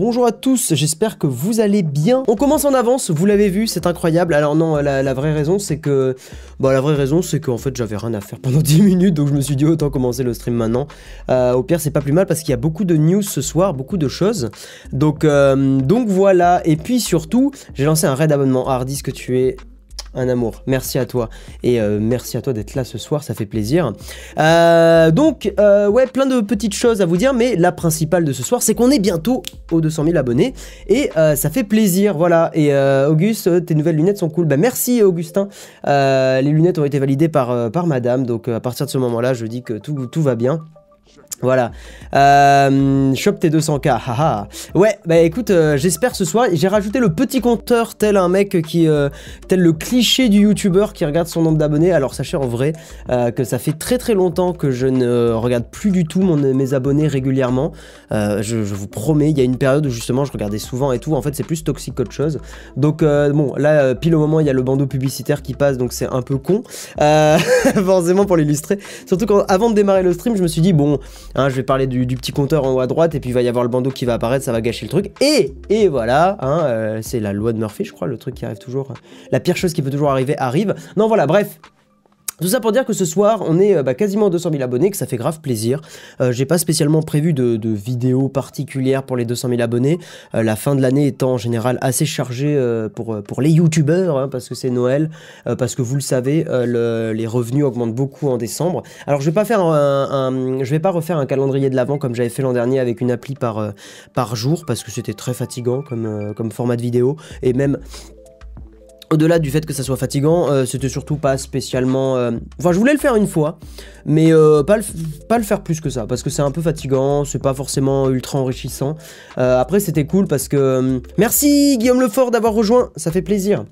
bonjour à tous, j'espère que vous allez bien. On commence en avance, vous l'avez vu, c'est incroyable. Alors non, la, vraie raison c'est que... Bon, la vraie raison c'est qu'en fait j'avais rien à faire pendant 10 minutes, donc je me suis dit autant commencer le stream maintenant. Euh, au pire c'est pas plus mal parce qu'il y a beaucoup de news ce soir, beaucoup de choses. Donc, euh, donc voilà, et puis surtout, j'ai lancé un raid abonnement Hardis que tu es un amour. Merci à toi. Et euh, merci à toi d'être là ce soir, ça fait plaisir. Euh, donc, euh, ouais, plein de petites choses à vous dire, mais la principale de ce soir, c'est qu'on est bientôt aux 200 000 abonnés. Et ça fait plaisir, voilà. Et Auguste, tes nouvelles lunettes sont cool. Bah, merci Augustin. les lunettes ont été validées par, madame, donc à partir de ce moment-là, je dis que tout va bien. Voilà. Euh, shop T200K. Haha. Ouais, bah écoute, euh, j'espère ce soir. J'ai rajouté le petit compteur tel un mec qui. Euh, tel le cliché du youtubeur qui regarde son nombre d'abonnés. Alors sachez en vrai euh, que ça fait très très longtemps que je ne regarde plus du tout mon, mes abonnés régulièrement. Je, je, vous promets, il y a une période où justement je regardais souvent et tout. En fait, c'est plus toxique qu'autre chose. Donc bon, là, pile au moment, il y a le bandeau publicitaire qui passe, donc c'est un peu con. forcément pour l'illustrer. Surtout quand avant de démarrer le stream, je me suis dit, bon. Hein, je vais parler du, petit compteur en haut à droite et puis il va y avoir le bandeau qui va apparaître, ça va gâcher le truc. Et, et voilà, hein, euh, c'est la loi de Murphy, je crois, le truc qui arrive toujours. La pire chose qui peut toujours arriver arrive. Non, voilà, bref. Tout ça pour dire que ce soir, on est euh, bah, quasiment à 200 000 abonnés, que ça fait grave plaisir. Euh, j'ai pas spécialement prévu de, de vidéos particulières pour les 200 000 abonnés. Euh, la fin de l'année étant en général assez chargée pour, pour les youtubeurs, hein, parce que c'est Noël, parce que vous le savez, les revenus augmentent beaucoup en décembre. Alors je vais pas faire un, je vais pas refaire un calendrier de l'avant comme j'avais fait l'an dernier avec une appli par, par jour, parce que c'était très fatigant comme, comme format de vidéo, et même au-delà du fait que ça soit fatigant, euh, c'était surtout pas spécialement... Euh, enfin, je voulais le faire une fois, mais euh, pas, le, pas le faire plus que ça, parce que c'est un peu fatigant, c'est pas forcément ultra enrichissant. après, c'était cool parce que... merci Guillaume Lefort d'avoir rejoint, ça fait plaisir.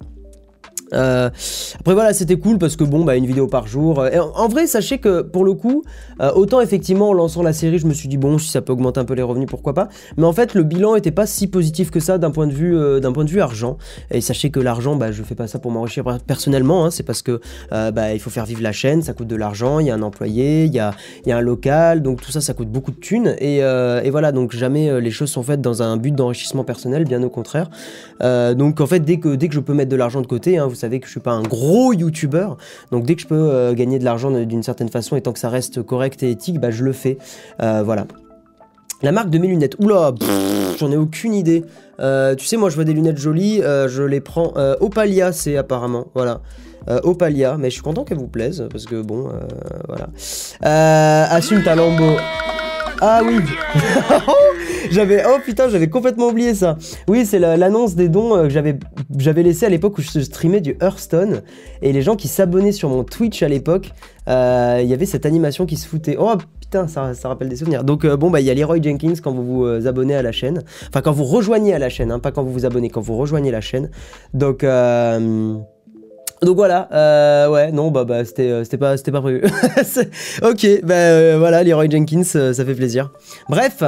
Euh, après voilà, c'était cool parce que bon, bah une vidéo par jour. Euh, et en, vrai, sachez que pour le coup, euh, autant effectivement en lançant la série, je me suis dit bon, si ça peut augmenter un peu les revenus, pourquoi pas. Mais en fait, le bilan était pas si positif que ça d'un point de vue d'un point de vue argent. Et sachez que l'argent, bah je fais pas ça pour m'enrichir personnellement. Hein, c'est parce que bah il faut faire vivre la chaîne, ça coûte de l'argent. Il y a un employé, il y a y a un local, donc tout ça, ça coûte beaucoup de thunes. Et, et voilà, donc jamais les choses sont faites dans un but d'enrichissement personnel, bien au contraire. donc en fait, dès que dès que je peux mettre de l'argent de côté, hein, savez que je suis pas un gros youtubeur, donc dès que je peux euh, gagner de l'argent d'une certaine façon et tant que ça reste correct et éthique, bah je le fais. Euh, voilà. La marque de mes lunettes, oula, j'en ai aucune idée. Euh, tu sais, moi je vois des lunettes jolies, je les prends. Opalia, c'est apparemment, voilà. Opalia, mais je suis content qu'elles vous plaisent parce que bon, voilà. Assume ta lambeau. Ah oui J'avais oh putain, j'avais complètement oublié ça. Oui, c'est l'annonce des dons euh, que j'avais j'avais laissé à l'époque où je streamais du Hearthstone et les gens qui s'abonnaient sur mon Twitch à l'époque, euh, il y avait cette animation qui se foutait. Oh putain, ça, rappelle des souvenirs. Donc euh, bon bah il y a Leroy Jenkins quand vous vous abonnez à la chaîne, enfin quand vous rejoignez à la chaîne, hein, pas quand vous vous abonnez, quand vous rejoignez la chaîne. Donc donc voilà, euh, ouais, non, bah, bah c'était, euh, c'était pas, c'était pas prévu. ok, bah euh, voilà, Leroy Jenkins, ça fait plaisir. Bref,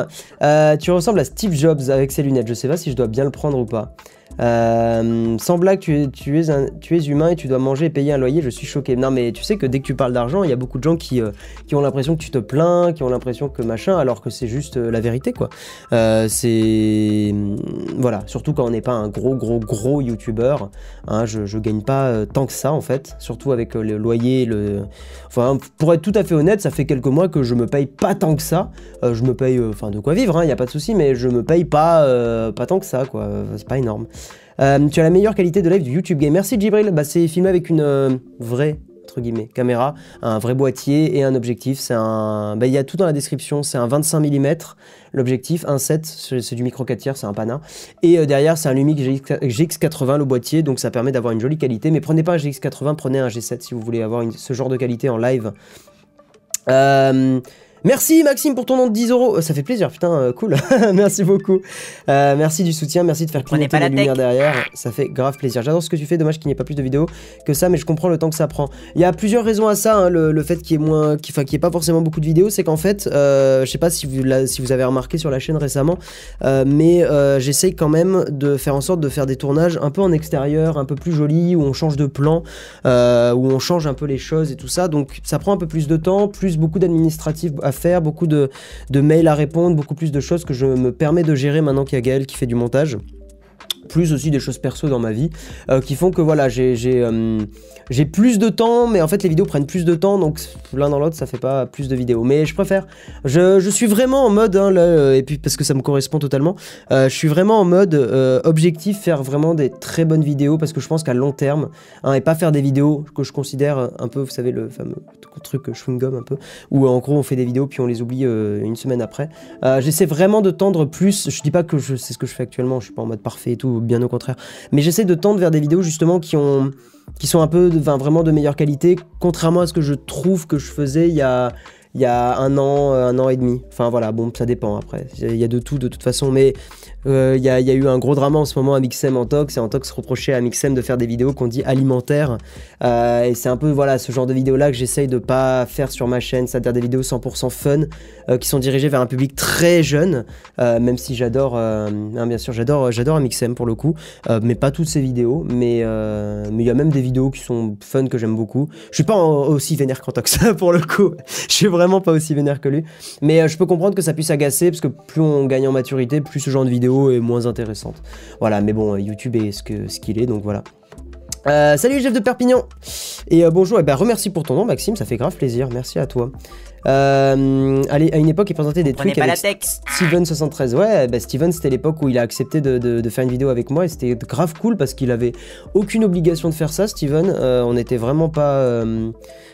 tu ressembles à Steve Jobs avec ses lunettes. Je sais pas si je dois bien le prendre ou pas. Euh, sans blague, tu, es humain et tu dois manger et payer un loyer, je suis choqué. Non, mais tu sais que dès que tu parles d'argent, il y a beaucoup de gens qui, euh, ont l'impression que tu te plains, qui ont l'impression que machin, alors que c'est juste euh, la vérité, quoi. c'est. Voilà, surtout quand on n'est pas un gros, gros, gros youtubeur. Hein, je, je gagne pas tant que ça, en fait. Surtout avec le loyer, le. Enfin, pour être tout à fait honnête, ça fait quelques mois que je me paye pas tant que ça. je me paye, enfin, de quoi vivre, il hein, n'y a pas de souci, mais je me paye pas, pas tant que ça, quoi. C'est pas énorme. Euh, tu as la meilleure qualité de live du YouTube Game. Merci Jibril. Bah, c'est filmé avec une euh, vraie entre guillemets, caméra, un vrai boîtier et un objectif. C'est un, bah, il y a tout dans la description. C'est un 25 mm l'objectif, un 7, c'est du micro 4 tiers, c'est un Pana. Et euh, derrière, c'est un Lumix GX80 le boîtier, donc ça permet d'avoir une jolie qualité. Mais prenez pas un GX80, prenez un G7 si vous voulez avoir ce genre de qualité en live. Euh, Merci Maxime pour ton nom de 10 euros. Euh, ça fait plaisir, putain, euh, cool. merci beaucoup. Euh, merci du soutien, merci de faire clignoter la, lumière derrière. Ça fait grave plaisir. J'adore ce que tu fais. Dommage qu'il n'y ait pas plus de vidéos que ça, mais je comprends le temps que ça prend. Il y a plusieurs raisons à ça. Hein, le, fait qu'il y ait moins, qu'il n'y ait pas forcément beaucoup de vidéos, c'est qu'en fait, je sais pas si vous, si vous avez remarqué sur la chaîne récemment, mais j'essaye quand même de faire en sorte de faire des tournages un peu en extérieur, un peu plus jolis, où on change de plan, où on change un peu les choses et tout ça. Donc ça prend un peu plus de temps, plus beaucoup d'administratifs à faire, beaucoup de, de mails à répondre, beaucoup plus de choses que je me permets de gérer maintenant qu'il y a Gaël qui fait du montage plus aussi des choses perso dans ma vie euh, qui font que voilà j'ai euh, j'ai plus de temps mais en fait les vidéos prennent plus de temps donc l'un dans l'autre ça fait pas plus de vidéos. Mais je préfère je, je suis vraiment en mode hein, là, euh, et puis parce que ça me correspond totalement je suis vraiment en mode objectif faire vraiment des très bonnes vidéos parce que je pense qu'à long terme hein, et pas faire des vidéos que je considère un peu vous savez le fameux truc chewing gum un peu où en gros on fait des vidéos puis on les oublie une semaine après. J'essaie vraiment de tendre plus je dis pas que c'est ce que je fais actuellement je suis pas en mode parfait et tout bien au contraire. Mais j'essaie de tendre vers des vidéos justement qui ont qui sont un peu, enfin, vraiment de meilleure qualité, contrairement à ce que je trouve que je faisais il y a il y a un an, un an et demi. Enfin voilà, bon, ça dépend après. Il y a de tout de toute façon, mais euh, il y, a, eu un gros drama en ce moment à Mixem en Tox, et en Tox reprochait à Mixem de faire des vidéos qu'on dit alimentaires. Euh, et c'est un peu voilà ce genre de vidéos là que j'essaye de pas faire sur ma chaîne, c'est-à-dire des vidéos 100% fun euh, qui sont dirigées vers un public très jeune, même si j'adore, hein, bien sûr, j'adore, j'adore Mixem pour le coup, mais pas toutes ces vidéos. Mais mais il y a même des vidéos qui sont fun que j'aime beaucoup. Je suis pas aussi vénère qu'en Tox pour le coup. Je suis vraiment pas aussi vénère que lui, mais je peux comprendre que ça puisse agacer parce que plus on gagne en maturité, plus ce genre de vidéos est moins intéressante. Voilà, mais bon, YouTube est ce qu'il ce est, donc voilà. Euh, salut Jeff de Perpignan Et euh, bonjour, et ben remercie pour ton nom Maxime, ça fait grave plaisir, merci à toi. Euh, allez, à une époque, il présentait des trucs avec Steven73. Ouais, bah Steven, c'était l'époque où il a accepté de, de, faire une vidéo avec moi et c'était grave cool parce qu'il avait aucune obligation de faire ça, Steven. on n'était vraiment pas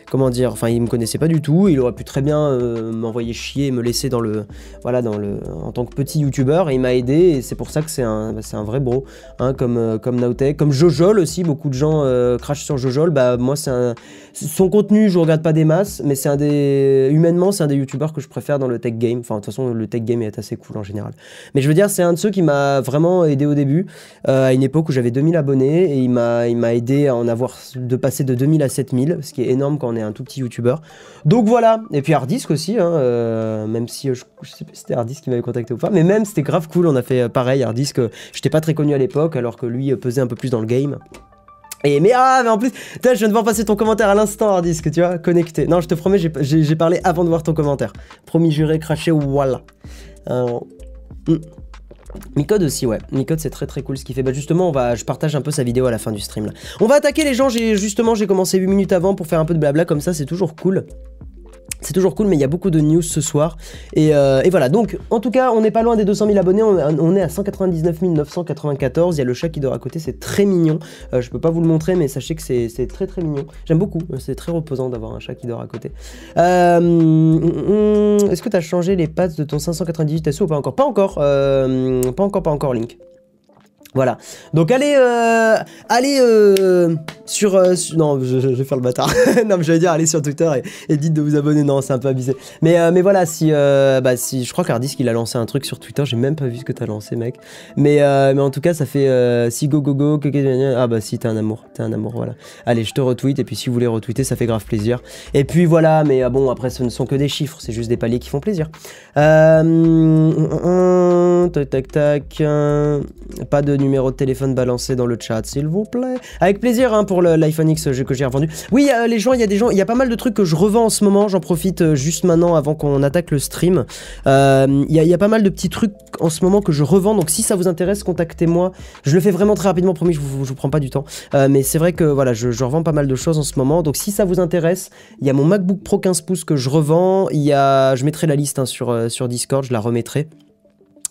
comment dire, enfin il me connaissait pas du tout, il aurait pu très bien euh, m'envoyer chier et me laisser dans le, voilà, dans le, en tant que petit youtubeur, et il m'a aidé, et c'est pour ça que c'est un, bah, un vrai bro, hein, comme, euh, comme Naotech, comme Jojol aussi, beaucoup de gens euh, crachent sur Jojol, bah moi c'est un, son contenu je regarde pas des masses, mais c'est un des, humainement c'est un des youtubeurs que je préfère dans le tech game, enfin de toute façon le tech game est assez cool en général, mais je veux dire c'est un de ceux qui m'a vraiment aidé au début, à une époque où j'avais 2000 abonnés, et il m'a aidé à en avoir, de passer de 2000 à 7000, ce qui est énorme quand on un tout petit youtubeur. Donc voilà, et puis Hardisk aussi, hein, euh, même si euh, je, sais pas c'était Hardisk qui m'avait contacté ou pas, mais même c'était grave cool, on a fait euh, pareil, Hardisk, j'étais pas très connu à l'époque, alors que lui pesait un peu plus dans le game. Et mais ah mais en plus, je viens de voir passer ton commentaire à l'instant Hardisk, tu vois, connecté. Non, je te promets, j'ai parlé avant de voir ton commentaire. Promis, juré, craché, voilà. Hmm. Micode aussi, ouais. Micode, c'est très très cool ce qu'il fait. Bah justement, on va, je partage un peu sa vidéo à la fin du stream. Là. On va attaquer les gens. J'ai justement, j'ai commencé 8 minutes avant pour faire un peu de blabla comme ça. C'est toujours cool. C'est toujours cool, mais il y a beaucoup de news ce soir. Euh, et, voilà, donc en tout cas, on n'est pas loin des 200 000 abonnés, on, est à 199 994. Il y a le chat qui dort à côté, c'est très mignon. Euh, je peux pas vous le montrer, mais sachez que c'est très très mignon. J'aime beaucoup, c'est très reposant d'avoir un chat qui dort à côté. Euh, est-ce que tu as changé les pattes de ton 598 SO ou pas encore? Pas encore, pas encore, pas encore, Link. Voilà. Donc allez, euh, allez euh, sur, euh, non, je, vais faire le bâtard. non, mais je vais dire allez sur Twitter et, dites de vous abonner. Non, c'est un peu abusé. Mais mais voilà, si bah si, je crois qu'Ardisk il a lancé un truc sur Twitter. J'ai même pas vu ce que t'as lancé, mec. Mais mais en tout cas, ça fait si go go go. ah bah si t'es un amour, t'es un amour. Voilà. Allez, je te retweet et puis si vous voulez retweeter, ça fait grave plaisir. Et puis voilà. Mais ah bon, après ce ne sont que des chiffres, c'est juste des paliers qui font plaisir. tac tac tac. pas de numéro de téléphone balancé dans le chat, s'il vous plaît. Avec plaisir hein, pour l'iPhone X que j'ai revendu. Oui, euh, les gens, il y a des gens, il y a pas mal de trucs que je revends en ce moment. J'en profite euh, juste maintenant avant qu'on attaque le stream. Euh, il y, a pas mal de petits trucs en ce moment que je revends. Donc si ça vous intéresse, contactez-moi. Je le fais vraiment très rapidement, promis, je vous, vous prends pas du temps. mais c'est vrai que voilà, je, revends pas mal de choses en ce moment. Donc si ça vous intéresse, il y a mon MacBook Pro 15 pouces que je revends. Il y a, je mettrai la liste hein, sur, sur Discord, je la remettrai.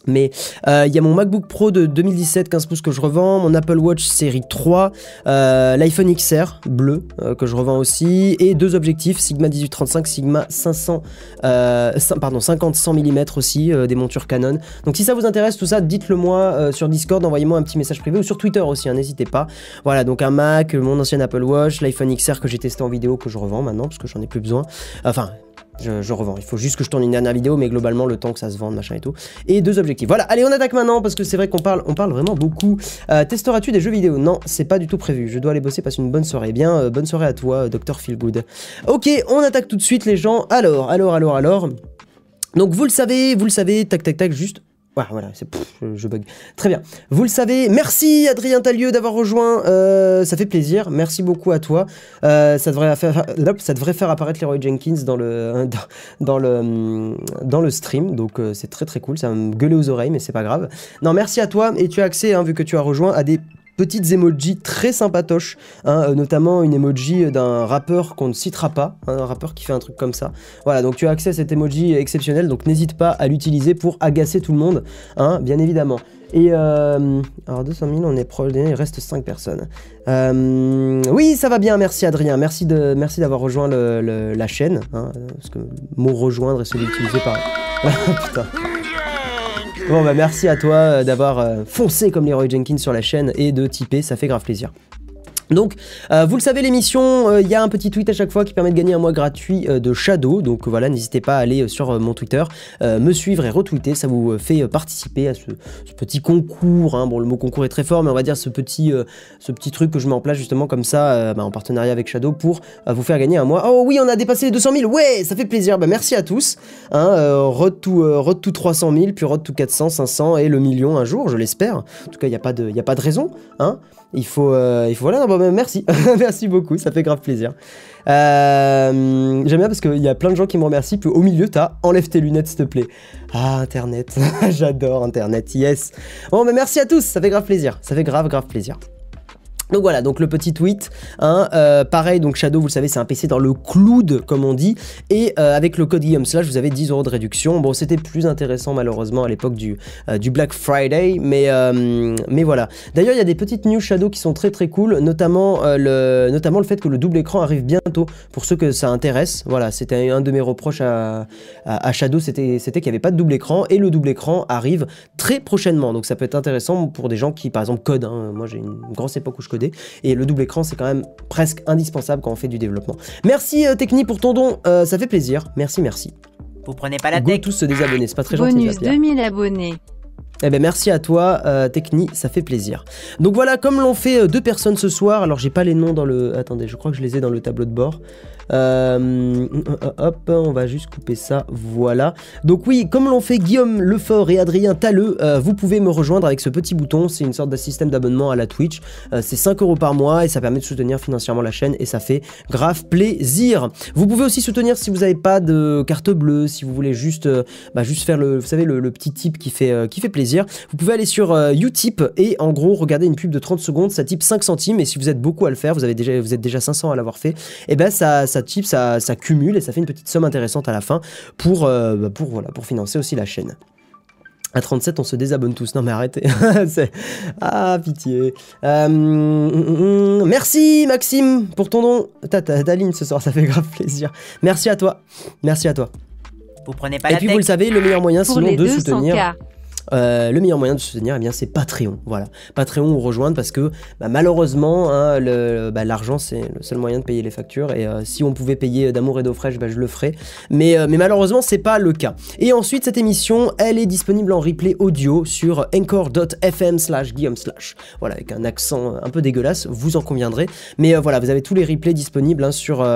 Mais euh, il y a mon MacBook Pro de 2017 15 pouces que je revends, mon Apple Watch série 3, euh, l'iPhone XR bleu euh, que je revends aussi, et deux objectifs Sigma 1835, Sigma 500, pardon 50-100 mm aussi, des montures Canon. Donc si ça vous intéresse tout ça, dites-le moi sur Discord, envoyez-moi un petit message privé ou sur Twitter aussi, hein, n'hésitez pas. Voilà, donc un Mac, mon ancien Apple Watch, l'iPhone XR que j'ai testé en vidéo que je revends maintenant parce que j'en ai plus besoin. Enfin, je, revends. Il faut juste que je tourne une dernière vidéo, mais globalement, le temps que ça se vende, machin et tout. Et deux objectifs. Voilà, allez, on attaque maintenant, parce que c'est vrai qu'on parle, on parle vraiment beaucoup. Euh, Testeras-tu des jeux vidéo? Non, c'est pas du tout prévu. Je dois aller bosser, passer une bonne soirée. Bien, euh, bonne soirée à toi, euh, Dr. Feelgood. Ok, on attaque tout de suite, les gens. Alors, alors, alors, alors. Donc, vous le savez, vous le savez, tac, tac, tac, juste voilà, c'est, je, bug. Très bien. Vous le savez, merci Adrien Talieu d'avoir rejoint. Euh, ça fait plaisir. Merci beaucoup à toi. Euh, ça, devrait faire, apparaître Leroy Jenkins dans le, dans, le, dans le stream. Donc euh, c'est très très cool. Ça me gueuler aux oreilles, mais c'est pas grave. Non, merci à toi. Et tu as accès, hein, vu que tu as rejoint, à des petites emojis très sympatoches, hein, euh, notamment une emoji d'un rappeur qu'on ne citera pas, hein, un rappeur qui fait un truc comme ça. Voilà, donc tu as accès à cet emoji exceptionnel, donc n'hésite pas à l'utiliser pour agacer tout le monde, hein, bien évidemment. Et euh, alors 200 000, on est proche, il reste 5 personnes. Euh, oui, ça va bien, merci Adrien, merci de, merci d'avoir rejoint la chaîne, parce que le mot rejoindre est celui utilisé par. Putain. Bon bah merci à toi euh, d'avoir euh, foncé comme Leroy Jenkins sur la chaîne et de typer, ça fait grave plaisir. Donc, euh, vous le savez, l'émission, il y a un petit tweet à chaque fois qui permet de gagner un mois gratuit de Shadow. Donc voilà, n'hésitez pas à aller sur mon Twitter, me suivre et retweeter. Ça vous fait participer à ce, petit concours. Hein. Bon, le mot concours est très fort, mais on va dire ce petit, truc que je mets en place justement comme ça, bah, en partenariat avec Shadow, pour vous faire gagner un mois. Oh oui, on a dépassé les 200 000. Ouais, ça fait plaisir. Bah, merci à tous. Hein, road, to, road to 300 000, puis road to 400, 500 et le million un jour, je l'espère. En tout cas, il n'y a, pas de, a pas de raison. Hein il faut, il faut voilà, bah, merci, merci beaucoup, ça fait grave plaisir. Euh, J'aime bien parce qu'il y a plein de gens qui me remercient, puis au milieu, t'as enlève tes lunettes s'il te plaît. Ah, Internet, j'adore Internet, yes. Bon, mais merci à tous, ça fait grave plaisir, ça fait grave, grave plaisir. Donc voilà, donc le petit tweet, hein, euh, pareil, donc Shadow, vous le savez, c'est un PC dans le cloud, comme on dit, et euh, avec le code Guillaume Slash, vous avez 10 euros de réduction. Bon, c'était plus intéressant malheureusement à l'époque du, euh, du Black Friday, mais, mais voilà. D'ailleurs, il y a des petites news Shadow qui sont très très cool, notamment, le, notamment le fait que le double écran arrive bientôt, pour ceux que ça intéresse. Voilà, c'était un de mes reproches à, à, Shadow, c'était qu'il n'y avait pas de double écran, et le double écran arrive très prochainement, donc ça peut être intéressant pour des gens qui, par exemple, codent. Hein. Moi, j'ai une grosse époque où je code et le double écran, c'est quand même presque indispensable quand on fait du développement. Merci euh, Techni pour ton don, euh, ça fait plaisir. Merci, merci. Vous prenez pas la Go tous se désabonner, c'est pas très gentil. Bonus 2000 abonnés. Eh ben merci à toi euh, Techni, ça fait plaisir. Donc voilà, comme l'ont fait deux personnes ce soir, alors j'ai pas les noms dans le... Attendez, je crois que je les ai dans le tableau de bord. Euh, hop, on va juste couper ça, voilà. Donc oui, comme l'ont fait Guillaume Lefort et Adrien Talleux, euh, vous pouvez me rejoindre avec ce petit bouton, c'est une sorte de système d'abonnement à la Twitch. Euh, c'est 5 euros par mois et ça permet de soutenir financièrement la chaîne et ça fait grave plaisir. Vous pouvez aussi soutenir si vous n'avez pas de carte bleue, si vous voulez juste, bah, juste faire le, vous savez, le, petit tip qui fait, qui fait plaisir. Vous pouvez aller sur Utip et en gros regarder une pub de 30 secondes, ça type 5 centimes et si vous êtes beaucoup à le faire, vous, avez déjà, vous êtes déjà 500 à l'avoir fait, et eh ben ça ça type, ça, ça, cumule et ça fait une petite somme intéressante à la fin pour, euh, bah, pour, voilà, pour financer aussi la chaîne. À 37, on se désabonne tous. Non mais arrêtez. ah, pitié. Euh, mm, mm, mm. merci Maxime pour ton don. T'as ta ligne ce soir, ça fait grave plaisir. Merci à toi. Merci à toi. Vous prenez pas Et la puis vous le savez, le meilleur moyen sinon de soutenir. Euh, le meilleur moyen de soutenir, eh bien, c'est Patreon. Voilà, Patreon ou rejoindre parce que bah, malheureusement, hein, bah, l'argent c'est le seul moyen de payer les factures. Et euh, si on pouvait payer d'amour et d'eau fraîche, bah, je le ferais. Mais, euh, mais malheureusement, c'est pas le cas. Et ensuite, cette émission, elle est disponible en replay audio sur encore.fm/slash Guillaume slash. Voilà, avec un accent un peu dégueulasse, vous en conviendrez. Mais voilà, vous avez tous les replays disponibles hein, sur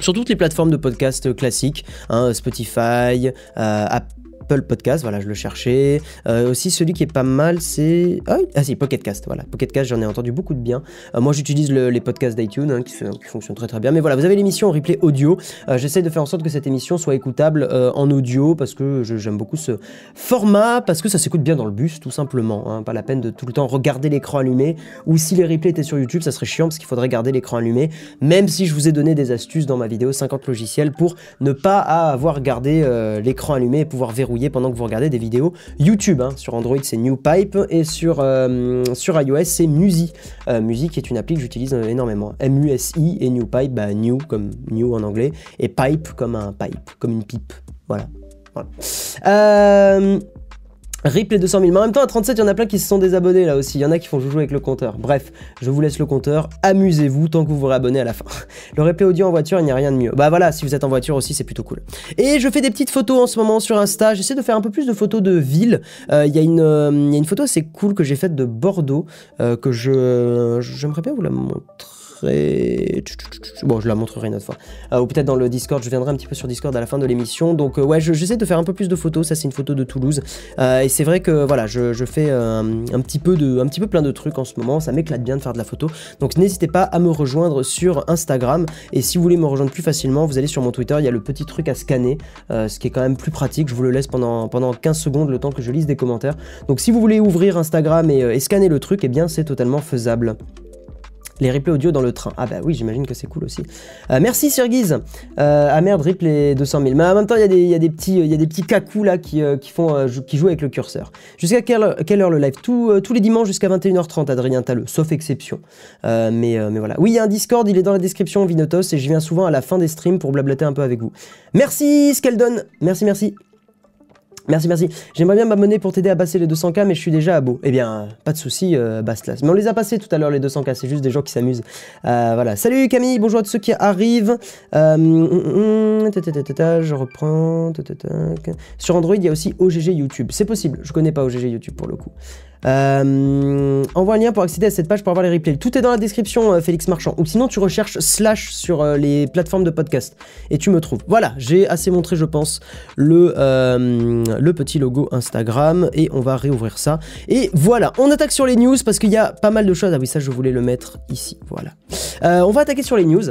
sur toutes les plateformes de podcast classiques, hein, Spotify, Apple Apple Podcast, voilà, je le cherchais. Euh, aussi, celui qui est pas mal, c'est. Ah, ah si, Pocketcast, voilà. Pocketcast, j'en ai entendu beaucoup de bien. Euh, moi, j'utilise les podcasts d'iTunes hein, qui, fonctionnent très très bien. Mais voilà, vous avez l'émission en replay audio. Euh, j'essaie de faire en sorte que cette émission soit écoutable en audio parce que j'aime beaucoup ce format, parce que ça s'écoute bien dans le bus, tout simplement. Hein. Pas la peine de tout le temps regarder l'écran allumé. Ou si les replays étaient sur YouTube, ça serait chiant parce qu'il faudrait garder l'écran allumé. Même si je vous ai donné des astuces dans ma vidéo 50 logiciels pour ne pas avoir gardé l'écran allumé et pouvoir verrouiller pendant que vous regardez des vidéos YouTube. Hein. Sur Android, c'est NewPipe et sur, euh, sur iOS, c'est Musi. Euh, Musi qui est une appli que j'utilise euh, énormément. M-U-S-I et NewPipe, bah, New comme New en anglais, et Pipe comme un pipe, comme une pipe. Voilà. Rip les 200 000. Mais en même temps, à 37, il y en a plein qui se sont désabonnés là aussi. Il y en a qui font jouer avec le compteur. Bref, je vous laisse le compteur. Amusez-vous tant que vous vous réabonnez à la fin. Le replay audio en voiture, il n'y a rien de mieux. Bah voilà, si vous êtes en voiture aussi, c'est plutôt cool. Et je fais des petites photos en ce moment sur Insta. J'essaie de faire un peu plus de photos de ville. Euh, il y, euh, a une photo assez cool que j'ai faite de Bordeaux euh, que j'aimerais bien vous la montrer Bon, je la montrerai une autre fois. Euh, ou peut-être dans le Discord, je viendrai un petit peu sur Discord à la fin de l'émission. Donc, euh, ouais, je- j'essaie de faire un peu plus de photos. Ça, c'est une photo de Toulouse. Euh, et c'est vrai que voilà, je, fais un, petit peu de, un petit peu plein de trucs en ce moment. Ça m'éclate bien de faire de la photo. Donc, n'hésitez pas à me rejoindre sur Instagram. Et si vous voulez me rejoindre plus facilement, vous allez sur mon Twitter. Il y a le petit truc à scanner, ce qui est quand même plus pratique. Je vous le laisse pendant, pendant 15 secondes le temps que je lise des commentaires. Donc, si vous voulez ouvrir Instagram et, et scanner le truc, eh bien, c'est totalement faisable. Les replays audio dans le train. Ah bah oui, j'imagine que c'est cool aussi. Euh, merci Sirgiz. Euh, ah merde, replay 200 000. Mais en même temps, il y, a des- petits, il y a des petits cacous là qui, euh, font, euh, qui jouent avec le curseur. Jusqu'à quelle, heure le live? Tous, les dimanches jusqu'à 21h30, Adrien Talleux, sauf exception. Mais, mais voilà. Oui, il y a un Discord, il est dans la description, Vinotos, et je viens souvent à la fin des streams pour blablater un peu avec vous. Merci Skeldon. Merci, merci. Merci, merci. J'aimerais bien m'abonner pour t'aider à passer les 200k, mais je suis déjà à beau. Eh bien, pas de souci, euh, Bastlas. Mais on les a passés tout à l'heure, les 200k. C'est juste des gens qui s'amusent. Euh, voilà. Salut Camille, bonjour à tous ceux qui arrivent. Euh, hum, hum, ta, je reprends. Sur Android, il y a aussi OGG YouTube. C'est possible. Je connais pas OGG YouTube pour le coup. Euh, envoie un lien pour accéder à cette page pour avoir les replays. Tout est dans la description, euh, Félix Marchand. Ou sinon, tu recherches slash sur euh, les plateformes de podcast et tu me trouves. Voilà, j'ai assez montré, je pense, le, le petit logo Instagram et on va réouvrir ça. Et voilà, on attaque sur les news parce qu'il y a pas mal de choses. Ah oui, ça, je voulais le mettre ici. Voilà. On va attaquer sur les news.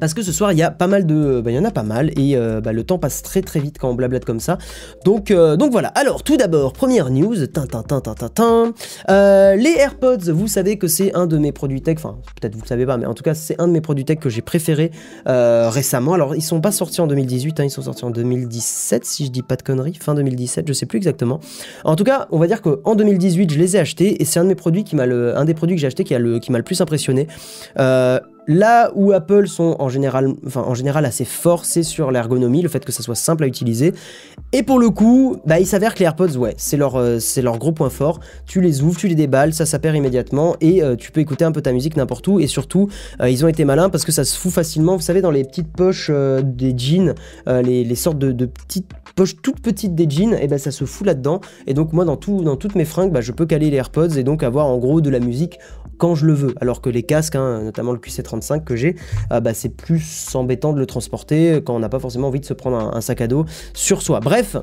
Parce que ce soir, il y a pas mal de. bah, il en a pas mal et euh, bah, le temps passe très très vite quand on blablate comme ça. Donc, euh, donc voilà. Alors, tout d'abord, première news. Tin, tin, tin, tin, tin, tin. Euh, les AirPods, vous savez que c'est un de mes produits tech. Enfin, peut-être vous le savez pas, mais en tout cas, c'est un de mes produits tech que j'ai préféré récemment. Alors, ils sont pas sortis en 2018, hein, ils sont sortis en 2017, si je dis pas de conneries. Fin 2017, je sais plus exactement. En tout cas, on va dire qu'en 2018, je les ai achetés et c'est un de mes produits qui m'a le, des produits que j'ai acheté qui, m'a le plus impressionné. Là où Apple sont en général, enfin, en général assez sur l'ergonomie, le fait que ça soit simple à utiliser. Et pour le coup, bah, il s'avère que les AirPods, ouais, c'est leur, euh, gros point fort. Tu les ouvres, tu les déballes, ça s'appelle immédiatement et euh, tu peux écouter un peu ta musique n'importe où. Et surtout, euh, ils ont été malins parce que ça se fout facilement, vous savez, dans les petites poches des jeans, les, sortes de, petites poches toutes petites des jeans, et ben ça se fout là-dedans. Et donc moi, dans, tout, toutes mes fringues, bah, je peux caler les AirPods et donc avoir en gros de la musique quand je le veux. Alors que les casques, hein, notamment le QC35 que j'ai, ah bah, c'est plus embêtant de le transporter quand on n'a pas forcément envie de se prendre un, un sac à dos sur soi. Bref.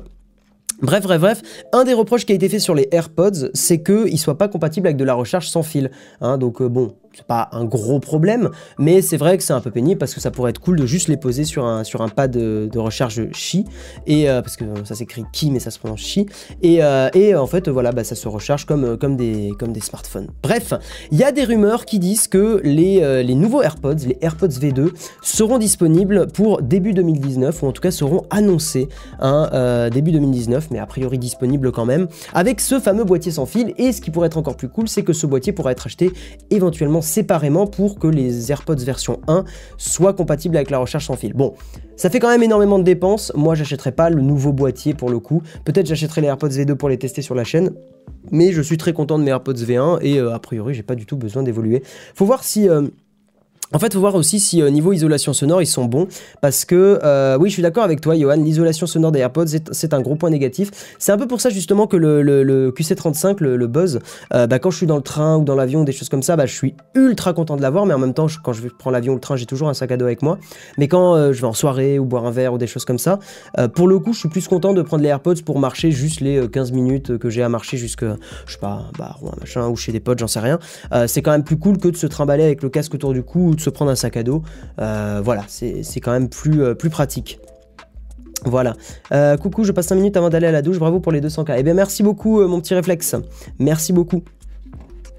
Bref, bref, bref, un des reproches qui a été fait sur les AirPods, c'est qu'ils ne soient pas compatibles avec de la recharge sans fil. Hein, donc euh, bon, c'est pas un gros problème, mais c'est vrai que c'est un peu pénible parce que ça pourrait être cool de juste les poser sur un, sur un pad de, de recharge Qi, et, euh, parce que ça s'écrit Qi mais ça se prononce Qi, et, euh, et en fait voilà, bah, ça se recharge comme, euh, comme, des, comme des smartphones. Bref, il y a des rumeurs qui disent que les, euh, les nouveaux AirPods, les AirPods V2, seront disponibles pour début 2019, ou en tout cas seront annoncés hein, euh, début 2019, mais a priori disponibles quand même, avec ce fameux boîtier sans fil, et ce qui pourrait être encore plus cool, c'est que ce boîtier pourra être acheté éventuellement séparément pour que les AirPods version 1 soient compatibles avec la recharge sans fil. Bon, ça fait quand même énormément de dépenses. Moi, j'achèterai pas le nouveau boîtier pour le coup. Peut-être j'achèterai les AirPods V2 pour les tester sur la chaîne. Mais je suis très content de mes AirPods V1 et euh, a priori, j'ai pas du tout besoin d'évoluer. Faut voir si. euh, en fait, faut voir aussi si au niveau isolation sonore ils sont bons parce que euh, oui, je suis d'accord avec toi, Johan. L'isolation sonore des AirPods c'est- un gros point négatif. C'est un peu pour ça justement que le, le- le QC35, le, Buzz, euh, bah, quand je suis dans le train ou dans l'avion, des choses comme ça, bah, je suis ultra content de l'avoir. Mais en même temps, quand je prends l'avion ou le train, j'ai toujours un sac à dos avec moi. Mais quand euh, je vais en soirée ou boire un verre ou des choses comme ça, euh, pour le coup, je suis plus content de prendre les AirPods pour marcher juste les euh, 15 minutes que j'ai à marcher jusque, je sais pas, bah, Rouen, machin, ou chez des potes, j'en sais rien. Euh, c'est quand même plus cool que de se trimballer avec le casque autour du cou ou de se prendre un sac à dos. Euh, voilà, c'est quand même plus, euh, plus pratique. Voilà. Euh, coucou, je passe 5 minutes avant d'aller à la douche. Bravo pour les 200K. Eh bien, merci beaucoup, mon petit réflexe. Merci beaucoup.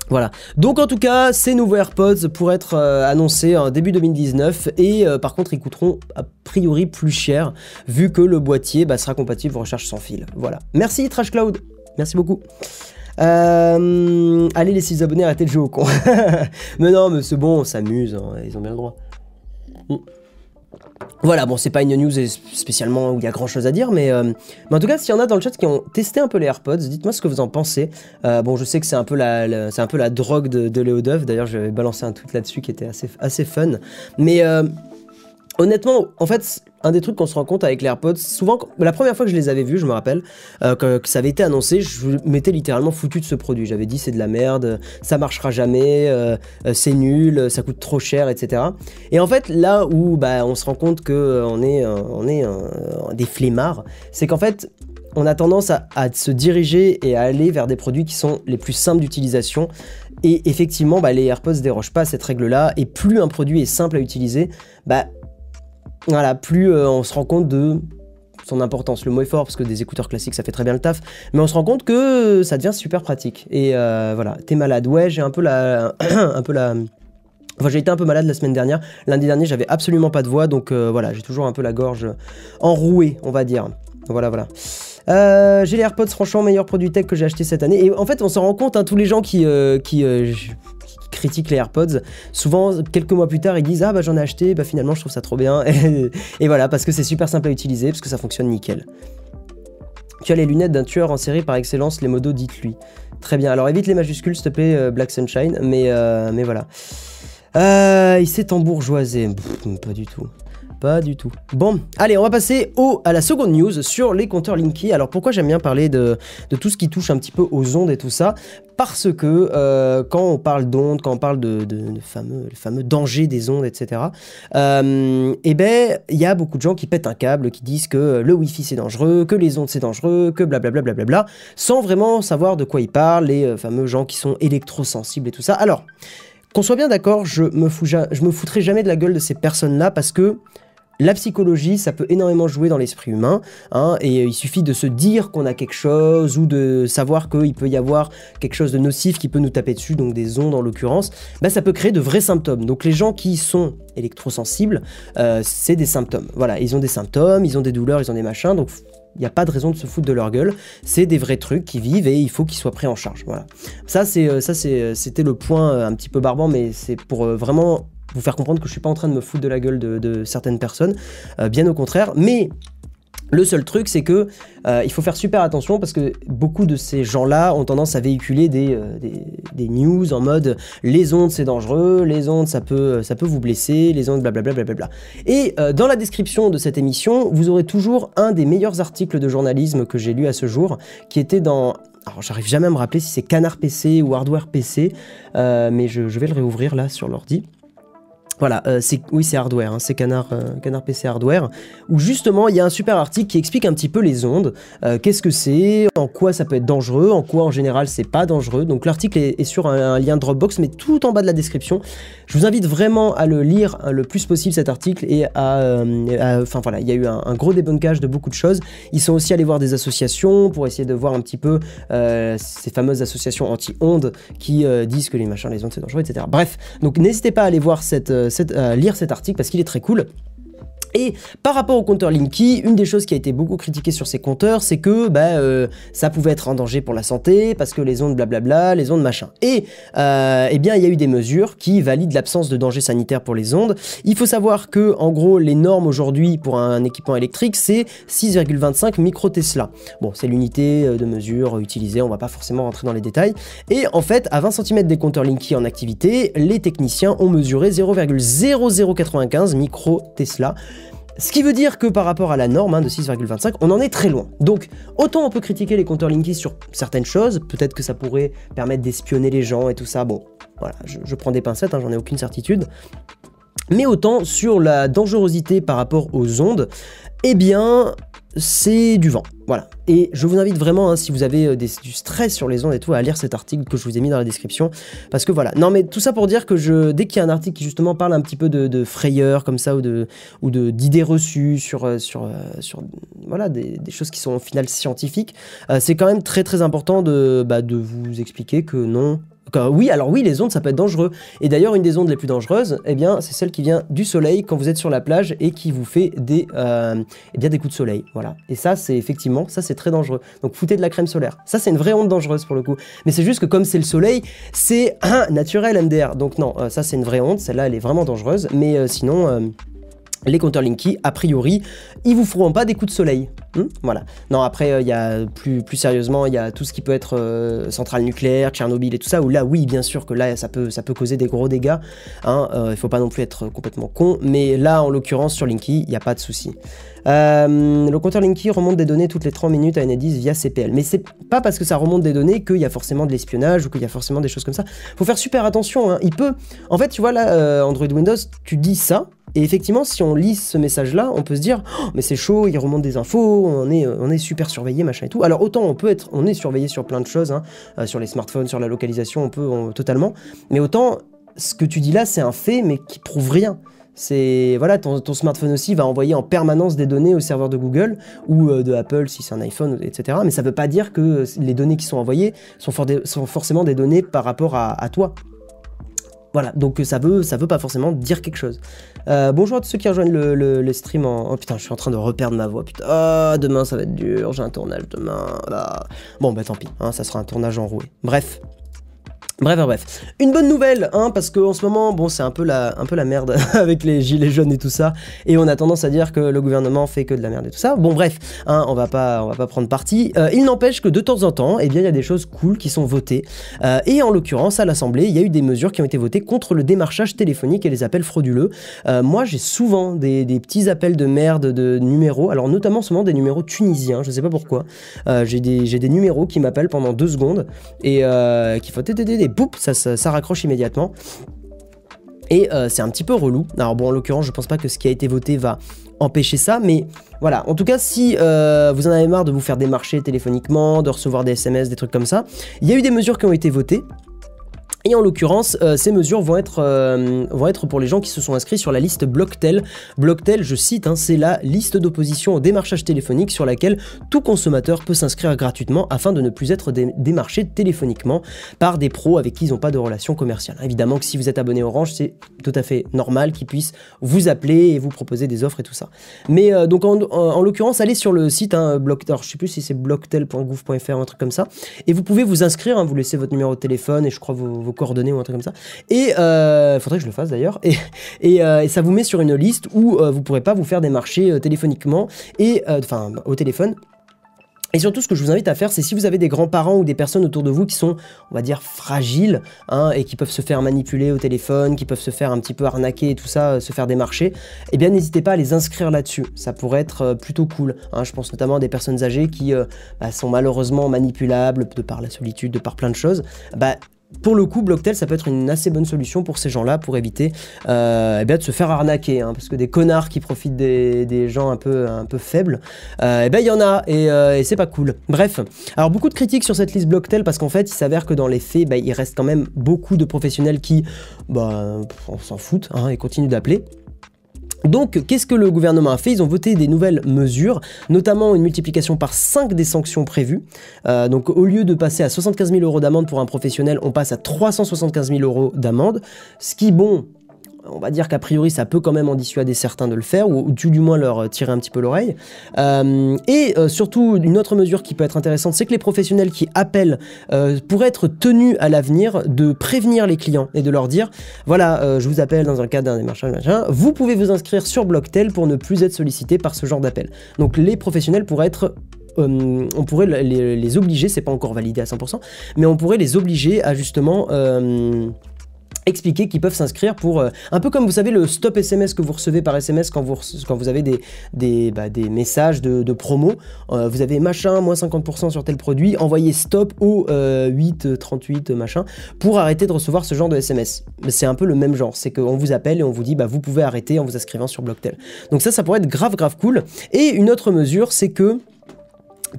Voilà. Donc en tout cas, ces nouveaux AirPods pourraient être euh, annoncés en début 2019 et par contre ils coûteront a priori plus cher vu que le boîtier bah, sera compatible recharge sans fil. Voilà. Merci Trash Cloud. Merci beaucoup. Euh, allez les 6 abonnés, arrêtez de jouer au con. mais non, mais c'est bon, on s'amuse, hein, ils ont bien le droit. Mm. Voilà, bon, c'est pas une news spécialement où il y a grand chose à dire, mais, euh, mais en tout cas, s'il y en a dans le chat qui ont testé un peu les AirPods, dites-moi ce que vous en pensez. Euh, bon, je sais que c'est un peu la, un peu la drogue de, de Léo Duff. D'ailleurs, j'avais balancé un tweet là-dessus qui était assez, assez fun. Mais euh, honnêtement, en fait, un des trucs qu'on se rend compte avec les AirPods, souvent, la première fois que je les avais vus, je me rappelle, euh, que, ça avait été annoncé, je m'étais littéralement foutu de ce produit. J'avais dit c'est de la merde, ça marchera jamais, euh, euh, c'est nul, ça coûte trop cher, etc. Et en fait, là où bah, on se rend compte que on est, on est des flemmards, c'est qu'en fait, on a tendance à, à se diriger et à aller vers des produits qui sont les plus simples d'utilisation. Et effectivement, bah, les AirPods dérogent pas à cette règle-là. Et plus un produit est simple à utiliser, bah, voilà, plus euh, on se rend compte de son importance. Le mot est fort parce que des écouteurs classiques ça fait très bien le taf, mais on se rend compte que ça devient super pratique. Et euh, voilà, t'es malade. Ouais, j'ai un peu la, un peu la. Enfin, j'ai été un peu malade la semaine dernière. Lundi dernier, j'avais absolument pas de voix, donc euh, voilà, j'ai toujours un peu la gorge enrouée, on va dire. Voilà, voilà. J'ai les AirPods, franchement, meilleur produit tech que j'ai acheté cette année. Et en fait, on s'en rend compte, hein, tous les gens qui critiquent les AirPods, souvent, quelques mois plus tard, ils disent Ah, bah j'en ai acheté, bah finalement, je trouve ça trop bien. Et, voilà, parce que c'est super simple à utiliser, parce que ça fonctionne nickel. Tu as les lunettes d'un tueur en série par excellence, les modos, dites-lui. Très bien, alors évite les majuscules, s'il te plaît, euh, Black Sunshine, mais, euh, mais voilà. Euh, il s'est embourgeoisé. Pas du tout. Pas du tout. Bon, allez, on va passer au, à la seconde news sur les compteurs Linky. Alors pourquoi j'aime bien parler de, tout ce qui touche un petit peu aux ondes et tout ça? Parce que euh, quand on parle d'ondes, quand on parle de, fameux, danger des ondes, etc., euh, eh ben, il y a beaucoup de gens qui pètent un câble, qui disent que le Wi-Fi c'est dangereux, que les ondes c'est dangereux, que blablabla, blablabla, sans vraiment savoir de quoi ils parlent, les euh, fameux gens qui sont électrosensibles et tout ça. Alors, qu'on soit bien d'accord, je me je me foutrai jamais de la gueule de ces personnes-là parce que la psychologie, ça peut énormément jouer dans l'esprit humain, hein, et il suffit de se dire qu'on a quelque chose ou de savoir qu'il peut y avoir quelque chose de nocif qui peut nous taper dessus, donc des ondes en l'occurrence, bah, ça peut créer de vrais symptômes. Donc les gens qui sont électrosensibles, euh, c'est des symptômes. Voilà, ils ont des symptômes, ils ont des douleurs, ils ont des machins, donc il n'y a pas de raison de se foutre de leur gueule. C'est des vrais trucs qui vivent et il faut qu'ils soient pris en charge. Voilà. Ça, c'est, euh, ça, c'est, euh, c'était le point un petit peu barbant, mais c'est pour vraiment vous faire comprendre que je suis pas en train de me foutre de la gueule de, certaines personnes, euh, bien au contraire. Mais le seul truc, c'est que euh, il faut faire super attention parce que beaucoup de ces gens-là ont tendance à véhiculer des, euh, des, des news en mode les ondes c'est dangereux, les ondes ça peut, ça peut vous blesser, les ondes blablabla. blablabla. Et euh, dans la description de cette émission, vous aurez toujours un des meilleurs articles de journalisme que j'ai lu à ce jour, qui était dans alors j'arrive jamais à me rappeler si c'est Canard PC ou Hardware PC, mais je vais le réouvrir là sur l'ordi. Voilà, euh, c'est oui c'est hardware, hein, c'est Canard, euh, Canard PC hardware, où justement il y a un super article qui explique un petit peu les ondes, euh, qu'est-ce que c'est, en quoi ça peut être dangereux, en quoi en général c'est pas dangereux. Donc l'article est, sur un, lien Dropbox, mais tout en bas de la description. Je vous invite vraiment à le lire euh, le plus possible cet article et à, enfin voilà, il y a eu un, un gros débunkage de beaucoup de choses. Ils sont aussi allés voir des associations pour essayer de voir un petit peu ces fameuses associations anti-ondes qui disent que les machins, les ondes c'est dangereux, etc. Bref, donc n'hésitez pas à aller voir cette, cette- euh, lire cet article parce qu'il est très cool. Et par rapport au compteur Linky, une des choses qui a été beaucoup critiquée sur ces compteurs, c'est que bah, euh, ça pouvait être en danger pour la santé, parce que les ondes blablabla, les ondes machin. Et euh, eh bien, il y a eu des mesures qui valident l'absence de danger sanitaire pour les ondes. Il faut savoir que, en gros, les normes aujourd'hui pour un équipement électrique, c'est 6,25 micro-Tesla. Bon, c'est l'unité euh, de mesure utilisée, on va pas forcément rentrer dans les détails. Et en fait, à 20 cm des compteurs Linky en activité, les techniciens ont mesuré 0,0095 micro-Tesla. Ce qui veut dire que par rapport à la norme hein, de 6,25, on en est très loin. Donc, autant on peut critiquer les compteurs Linky sur certaines choses, peut-être que ça pourrait permettre d'espionner les gens et tout ça, bon, voilà, je, prends des pincettes, hein, j'en ai aucune certitude. Mais autant sur la dangerosité par rapport aux ondes, eh bien, c'est du vent. Voilà. Et je vous invite vraiment, hein, si vous avez euh, du stress sur les ondes et tout, à lire cet article que je vous ai mis dans la description. Parce que voilà. Non, mais tout ça pour dire que je, dès qu'il y a un article qui justement parle un petit peu de, frayeur comme ça ou de d'idées reçues sur euh, euh, des, choses qui sont au final scientifiques, c'est quand même très très important de bah, de vous expliquer que non. Oui, alors oui, les ondes, ça peut être dangereux. Et d'ailleurs, une des ondes les plus dangereuses, eh bien, c'est celle qui vient du soleil quand vous êtes sur la plage et qui vous fait des, euh, eh bien, des coups de soleil. Voilà. Et ça, c'est effectivement, ça, c'est très dangereux. Donc, foutez de la crème solaire. Ça, c'est une vraie onde dangereuse pour le coup. Mais c'est juste que comme c'est le soleil, c'est naturel MDR. Donc, non, euh, ça, c'est une vraie onde. Celle-là, elle est vraiment dangereuse. Mais euh, sinon. euh, les compteurs Linky, a priori, ils vous feront pas des coups de soleil. Hmm, voilà. Non, après, il y a plus, plus sérieusement, il y a tout ce qui peut être euh, centrale nucléaire, Tchernobyl et tout ça, où là, oui, bien sûr que là, ça peut, ça peut causer des gros dégâts. Hein, euh, il faut pas non plus être complètement con, mais là, en l'occurrence, sur Linky, il n'y a pas de souci. Euh, le compteur Linky remonte des données toutes les 30 minutes à Enedis via CPL. Mais c'est pas parce que ça remonte des données qu'il y a forcément de l'espionnage ou qu'il y a forcément des choses comme ça. Faut faire super attention. hein. Il peut. En fait, tu vois là, euh, Android Windows, tu dis ça. Et effectivement, si on lit ce message-là, on peut se dire, Oh, mais c'est chaud, il remonte des infos, on est, super surveillé, machin et tout. Alors autant on peut être, on est surveillé sur plein de choses, hein, euh, sur les smartphones, sur la localisation, on peut totalement. Mais autant, ce que tu dis là, c'est un fait, mais qui prouve rien. C'est voilà, ton, smartphone aussi va envoyer en permanence des données au serveur de Google ou euh, de Apple si c'est un iPhone, etc. Mais ça ne veut pas dire que les données qui sont envoyées sont, forcément des données par rapport à, toi. Voilà, donc ça veut, ça veut pas forcément dire quelque chose. Euh, bonjour à tous ceux qui rejoignent le, le- stream en... Oh putain, je suis en train de reperdre ma voix, putain. Ah, demain ça va être dur, j'ai un tournage demain. Bon, bah tant pis, hein, ça sera un tournage enroué. Bref. Bref, bref. Une bonne nouvelle, hein, parce qu'en ce moment, bon, c'est un peu la, merde avec les gilets jaunes et tout ça, et on a tendance à dire que le gouvernement fait que de la merde et tout ça. Bon, bref, hein, on va pas, va pas prendre parti. Euh, il n'empêche que de temps en temps, eh bien, il y a des choses cool qui sont votées, Euh, et en l'occurrence, à l'Assemblée, il y a eu des mesures qui ont été votées contre le démarchage téléphonique et les appels frauduleux. Euh, moi, j'ai souvent des, petits appels de merde de numéros, alors notamment souvent des numéros tunisiens, je sais pas pourquoi. J'ai des, numéros qui m'appellent pendant deux secondes et qui font et boum, ça, raccroche immédiatement. Et euh, c'est un petit peu relou. Alors bon, en l'occurrence, je pense pas que ce qui a été voté va empêcher ça, mais voilà. En tout cas, si euh, vous en avez marre de vous faire démarcher téléphoniquement, de recevoir des SMS, des trucs comme ça, il y a eu des mesures qui ont été votées. Et en l'occurrence, euh, ces mesures vont être, euh, vont être pour les gens qui se sont inscrits sur la liste Blocktel. Blocktel, je cite, hein, c'est la liste d'opposition au démarchage téléphonique sur laquelle tout consommateur peut s'inscrire gratuitement afin de ne plus être dé- démarché téléphoniquement par des pros avec qui ils n'ont pas de relation commerciale. Évidemment que si vous êtes abonné Orange, c'est tout à fait normal qu'ils puissent vous appeler et vous proposer des offres et tout ça. Mais euh, donc en, en- en l'occurrence, allez sur le site hein, Blocktel, alors, je sais plus si c'est blocktel.gouv.fr ou un truc comme ça, et vous pouvez vous inscrire, hein, vous laissez votre numéro de téléphone et je crois vos, vos coordonnées ou un truc comme ça. Et il faudrait que je le fasse d'ailleurs. Euh, et ça vous met sur une liste où euh, vous pourrez pas vous faire des marchés euh, téléphoniquement et euh, enfin au téléphone. Et surtout, ce que je vous invite à faire, c'est si vous avez des grands-parents ou des personnes autour de vous qui sont, on va dire, fragiles, hein, et qui peuvent se faire manipuler au téléphone, qui peuvent se faire un petit peu arnaquer et tout ça, euh, se faire démarcher, eh bien, n'hésitez pas à les inscrire là-dessus. Ça pourrait être euh, plutôt cool. hein. Je pense notamment à des personnes âgées qui euh, bah, sont malheureusement manipulables de par la solitude, de par plein de choses. Bah, pour le coup, Blocktel, ça peut être une assez bonne solution pour ces gens-là, pour éviter euh, eh de se faire arnaquer. hein, parce que des connards qui profitent des, gens un peu, un peu faibles, euh, eh ben, il y en a, et, euh, et c'est pas cool. Bref, alors beaucoup de critiques sur cette liste Blocktel, parce qu'en fait, il s'avère que dans les faits, bah, il reste quand même beaucoup de professionnels qui bah, on s'en foutent hein, et continuent d'appeler. Donc, qu'est-ce que le gouvernement a fait? Ils ont voté des nouvelles mesures, notamment une multiplication par 5 des sanctions prévues. Euh, donc, au lieu de passer à 75 000 euros d'amende pour un professionnel, on passe à 375 000 euros d'amende. Ce qui, bon, on va dire qu'a priori, ça peut quand même en dissuader certains de le faire, ou, du moins leur euh, tirer un petit peu l'oreille. Euh, et euh, surtout, une autre mesure qui peut être intéressante, c'est que les professionnels qui appellent pourraient être tenus à l'avenir de prévenir les clients et de leur dire voilà, je vous appelle dans un cadre d'un démarchage, machin, vous pouvez vous inscrire sur Blocktel pour ne plus être sollicité par ce genre d'appel. Donc les professionnels pourraient être on pourrait les, obliger, c'est pas encore validé à 100%, mais on pourrait les obliger à justement expliquer qu'ils peuvent s'inscrire pour euh, un peu comme vous savez le stop SMS que vous recevez par SMS quand vous avez bah, des messages de, de promo. Euh, vous avez machin moins 50% sur tel produit envoyez stop au euh, 8 38 machin pour arrêter de recevoir ce genre de SMS c'est un peu le même genre. C'est qu'on vous appelle et on vous dit bah vous pouvez arrêter en vous inscrivant sur Blocktel. Donc ça ça pourrait être grave grave cool. Et une autre mesure c'est que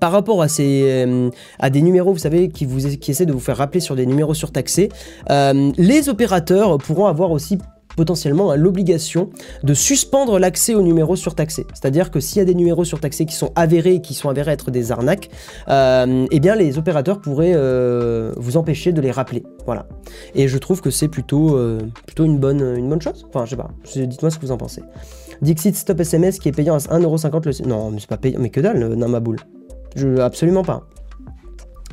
par rapport à, ces, euh, des numéros, vous savez, qui, essaient de vous faire rappeler sur des numéros surtaxés, euh, les opérateurs pourront avoir aussi potentiellement hein, l'obligation de suspendre l'accès aux numéros surtaxés. C'est-à-dire que s'il y a des numéros surtaxés qui sont avérés qui sont avérés être des arnaques, euh, eh bien les opérateurs pourraient vous empêcher de les rappeler. Voilà. Et je trouve que c'est plutôt, une, bonne, chose. Enfin, je sais pas. Dites-moi ce que vous en pensez. Dixit Stop SMS qui est payant à 1,50€ le... Non, mais c'est pas payant. Mais que dalle, non, ma boule. Je, absolument pas.